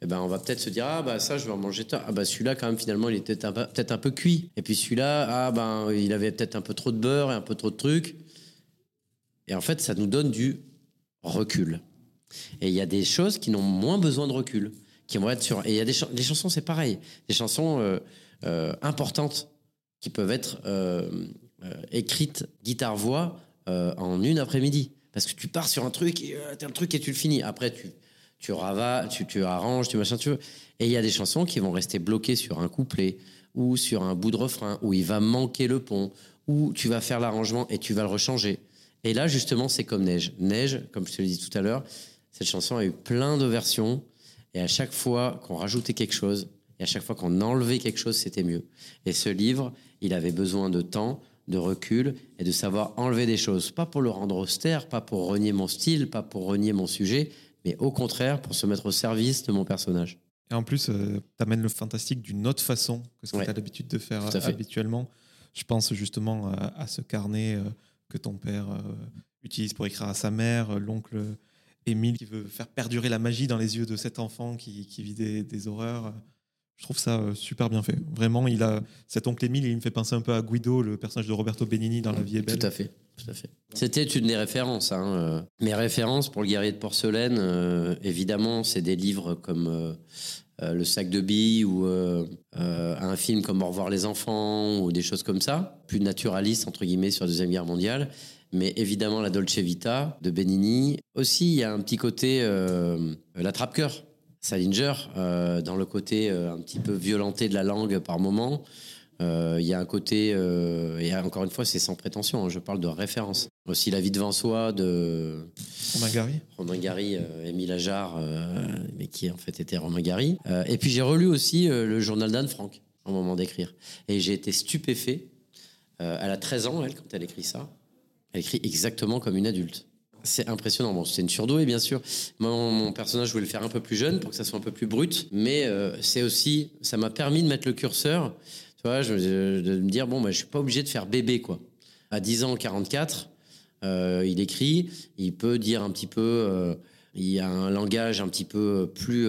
eh ben on va peut-être se dire ah bah ça je vais en manger tard. Ah bah celui-là quand même finalement il était peut-être un peu cuit. Et puis celui-là ah ben il avait peut-être un peu trop de beurre et un peu trop de trucs. Et en fait ça nous donne du recul. Et il y a des choses qui n'ont moins besoin de recul, qui vont être sur. Et il y a des, chansons, c'est pareil, des chansons euh, euh, importantes qui peuvent être euh, écrites guitare-voix en une après-midi. Parce que tu pars sur un truc, et, as un truc et tu le finis. Après, tu, tu ravas, tu, tu arranges, tu machin, tu veux. Et il y a des chansons qui vont rester bloquées sur un couplet ou sur un bout de refrain où il va manquer le pont, où tu vas faire l'arrangement et tu vas le rechanger. Et là, justement, c'est comme Neige. Neige, comme je te l'ai dit tout à l'heure, cette chanson a eu plein de versions. Et à chaque fois qu'on rajoutait quelque chose, et à chaque fois qu'on enlevait quelque chose, c'était mieux. Et ce livre, il avait besoin de temps, de recul et de savoir enlever des choses. Pas pour le rendre austère, pas pour renier mon style, pas pour renier mon sujet, mais au contraire pour se mettre au service de mon personnage. Et en plus, euh, tu amènes le fantastique d'une autre façon que ce que tu as l'habitude de faire habituellement. Je pense justement à, ce carnet euh, que ton père euh, utilise pour écrire à sa mère, l'oncle Émile qui veut faire perdurer la magie dans les yeux de cet enfant qui, vit des, horreurs. Je trouve ça euh, super bien fait. Vraiment, il a cet oncle Émile, il me fait penser un peu à Guido, le personnage de Roberto Benigni dans La vie est belle. Tout à fait. Tout à fait. C'était une des références. Hein. Euh. Mes références pour le guerrier de porcelaine, euh, évidemment, c'est des livres comme Le sac de billes ou un film comme Au revoir les enfants ou des choses comme ça, plus naturalistes, entre guillemets, sur la Deuxième Guerre mondiale mais évidemment la Dolce Vita de Benigni. Aussi, il y a un petit côté euh, la trappe-cœur, Salinger, euh, dans le côté euh, un petit peu violenté de la langue par moment. Il y a un côté, et encore une fois, c'est sans prétention, hein, je parle de référence. Aussi La vie devant soi de Romain Gary. Romain Gary, Émile Ajar, mais qui en fait était Romain Gary. et puis j'ai relu aussi le journal d'Anne Frank au moment d'écrire. Et j'ai été stupéfait. elle a 13 ans, elle, quand elle écrit ça. Elle écrit exactement comme une adulte. C'est impressionnant. Bon, c'est une surdouée, bien sûr. mon personnage, je voulais le faire un peu plus jeune pour que ça soit un peu plus brut. Mais euh, c'est aussi, ça m'a permis de mettre le curseur, tu vois, je, de me dire, bon, bah, je suis pas obligé de faire bébé, quoi. À 10 ans, 44, euh, il écrit, il peut dire un petit peu, euh, il y a un langage un petit peu plus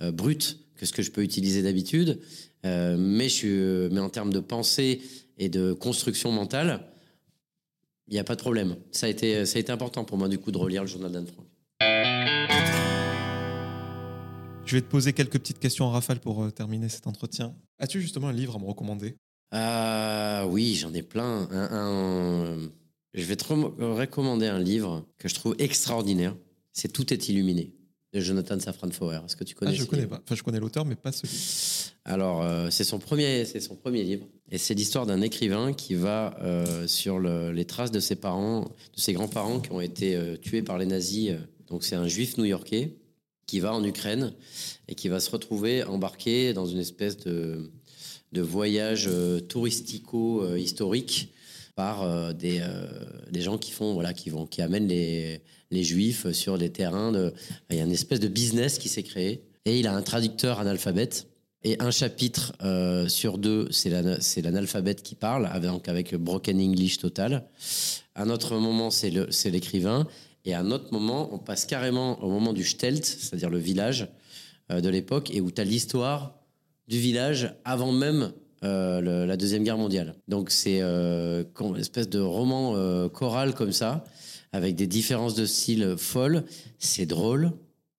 brut que ce que je peux utiliser d'habitude. mais, je mais en termes de pensée et de construction mentale, il n'y a pas de problème. Ça a, été, ça a été important pour moi, du coup, de relire le journal d'Anne Frank. Je vais te poser quelques petites questions en rafale pour euh, terminer cet entretien. As-tu justement un livre à me recommander? Ah Oui, j'en ai plein. Je vais te recommander un livre que je trouve extraordinaire. C'est Tout est illuminé de Jonathan Safran Foer. Est-ce que tu connais ah, Je connais pas. Enfin, je connais l'auteur, mais pas celui. Alors, euh, c'est son premier, c'est son premier livre, et c'est l'histoire d'un écrivain qui va euh, sur les traces de ses parents, de ses grands-parents qui ont été euh, tués par les nazis. Donc, c'est un juif new-yorkais qui va en Ukraine et qui va se retrouver embarqué dans une espèce de, de voyage touristico-historique par des, des gens qui font voilà qui vont qui amènent les les juifs sur des terrains il y a une espèce de business qui s'est créé et il a un traducteur analphabète et un chapitre euh, sur deux, c'est l'analphabète qui parle, avec, avec broken English total. Un autre moment, c'est l'écrivain. Et à un autre moment, on passe carrément au moment du Stelt, c'est-à-dire le village euh, de l'époque, et où tu as l'histoire du village avant même euh, la Deuxième Guerre mondiale. Donc c'est une espèce de roman choral comme ça, avec des différences de style folles. C'est drôle,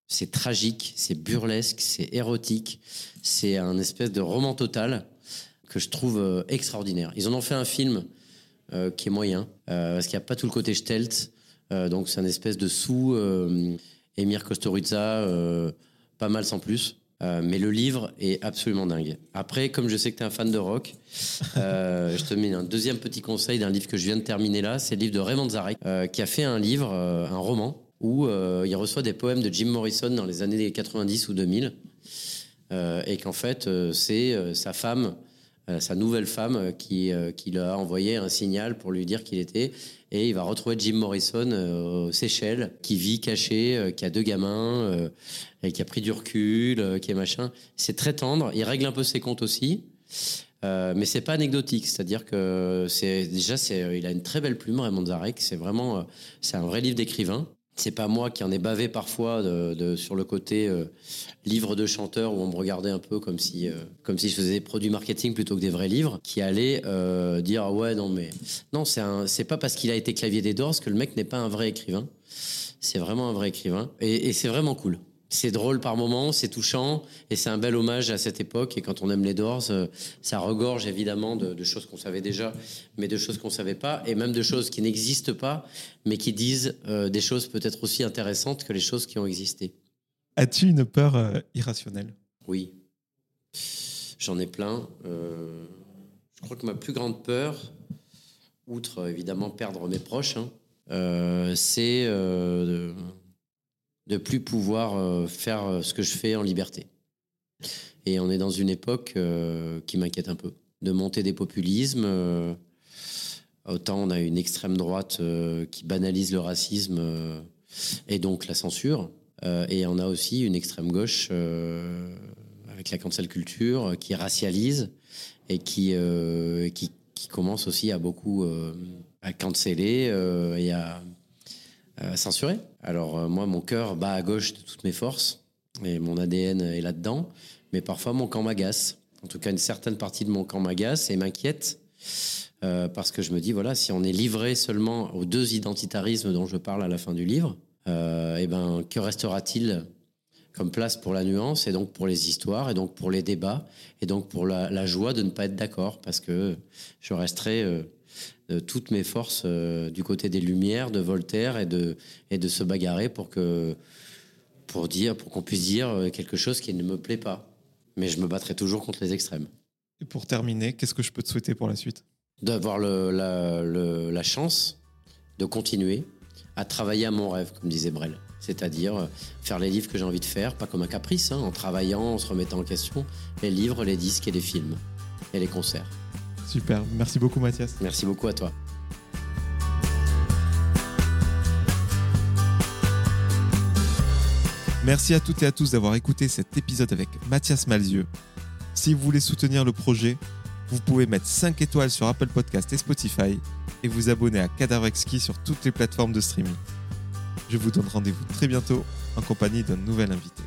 c'est tragique, c'est burlesque, c'est érotique. C'est un espèce de roman total que je trouve euh, extraordinaire. Ils en ont fait un film euh, qui est moyen, euh, parce qu'il n'y a pas tout le côté Stelt. donc c'est un espèce de sous Emir Kosturica, pas mal sans plus. Mais le livre est absolument dingue. Après, comme je sais que tu es un fan de rock, je te mets un deuxième petit conseil d'un livre que je viens de terminer là. C'est le livre de Raymond Zarek, qui a fait un livre, un roman, où il reçoit des poèmes de Jim Morrison dans les années 90 ou 2000. Euh, et qu'en fait, euh, c'est euh, sa femme euh, sa nouvelle femme euh, qui, euh, qui lui a envoyé un signal pour lui dire qu'il était. Et il va retrouver Jim Morrison euh, aux Seychelles, qui vit caché, euh, qui a deux gamins, euh, et qui a pris du recul, euh, qui est machin. C'est très tendre. Il règle un peu ses comptes aussi. Euh, mais c'est pas anecdotique, c'est-à-dire que c'est déjà c'est il a une très belle plume Raymond Zarek, c'est vraiment euh, c'est un vrai livre d'écrivain. C'est pas moi qui en ai bavé parfois sur le côté euh, livre de chanteur où on me regardait un peu comme si euh, comme si je faisais des produits marketing plutôt que des vrais livres, qui allait euh, dire ah ouais non mais non c'est c'est pas parce qu'il a été clavier des Doors que le mec n'est pas un vrai écrivain. C'est vraiment un vrai écrivain et c'est vraiment cool. C'est drôle par moments, c'est touchant et c'est un bel hommage à cette époque. Et quand on aime les Doors, euh, ça regorge évidemment de, de choses qu'on savait déjà, mais de choses qu'on savait pas et même de choses qui n'existent pas, mais qui disent euh, des choses peut-être aussi intéressantes que les choses qui ont existé. As-tu une peur euh, irrationnelle? Oui, j'en ai plein. Euh, je crois que ma plus grande peur, outre évidemment perdre mes proches, hein, c'est de, de plus pouvoir euh, faire euh, ce que je fais en liberté. Et on est dans une époque euh, qui m'inquiète un peu. De monter des populismes. autant on a une extrême droite qui banalise le racisme et donc la censure. Et on a aussi une extrême gauche avec la cancel culture qui racialise et qui, qui, commence aussi à beaucoup à canceller et à censurer. Alors euh, moi, mon cœur bat à gauche de toutes mes forces et mon ADN est là-dedans, mais parfois mon camp m'agace. En tout cas, une certaine partie de mon camp m'agace et m'inquiète. euh, parce que je me dis, voilà, si on est livré seulement aux deux identitarismes dont je parle à la fin du livre, euh, eh ben, que restera-t-il comme place pour la nuance et donc pour les histoires et donc pour les débats et donc pour la, joie de ne pas être d'accord? Parce que je resterai de toutes mes forces euh, du côté des Lumières, de Voltaire et de, et de se bagarrer pour que pour dire pour qu'on puisse dire euh, quelque chose qui ne me plaît pas. Mais je me battrai toujours contre les extrêmes. Et pour terminer, qu'est-ce que je peux te souhaiter pour la suite? D'avoir la, chance de continuer à travailler à mon rêve, comme disait Brel. C'est-à-dire euh, faire les livres que j'ai envie de faire, pas comme un caprice, hein, en travaillant, en se remettant en question, les livres, les disques et les films et les concerts. Super, merci beaucoup Mathias. Merci beaucoup à toi. Merci à toutes et à tous d'avoir écouté cet épisode avec Mathias Malzieux. Si vous voulez soutenir le projet, vous pouvez mettre 5 étoiles sur Apple Podcast et Spotify et vous abonner à Cadavre Exquis sur toutes les plateformes de streaming. Je vous donne rendez-vous très bientôt en compagnie d'un nouvel invité.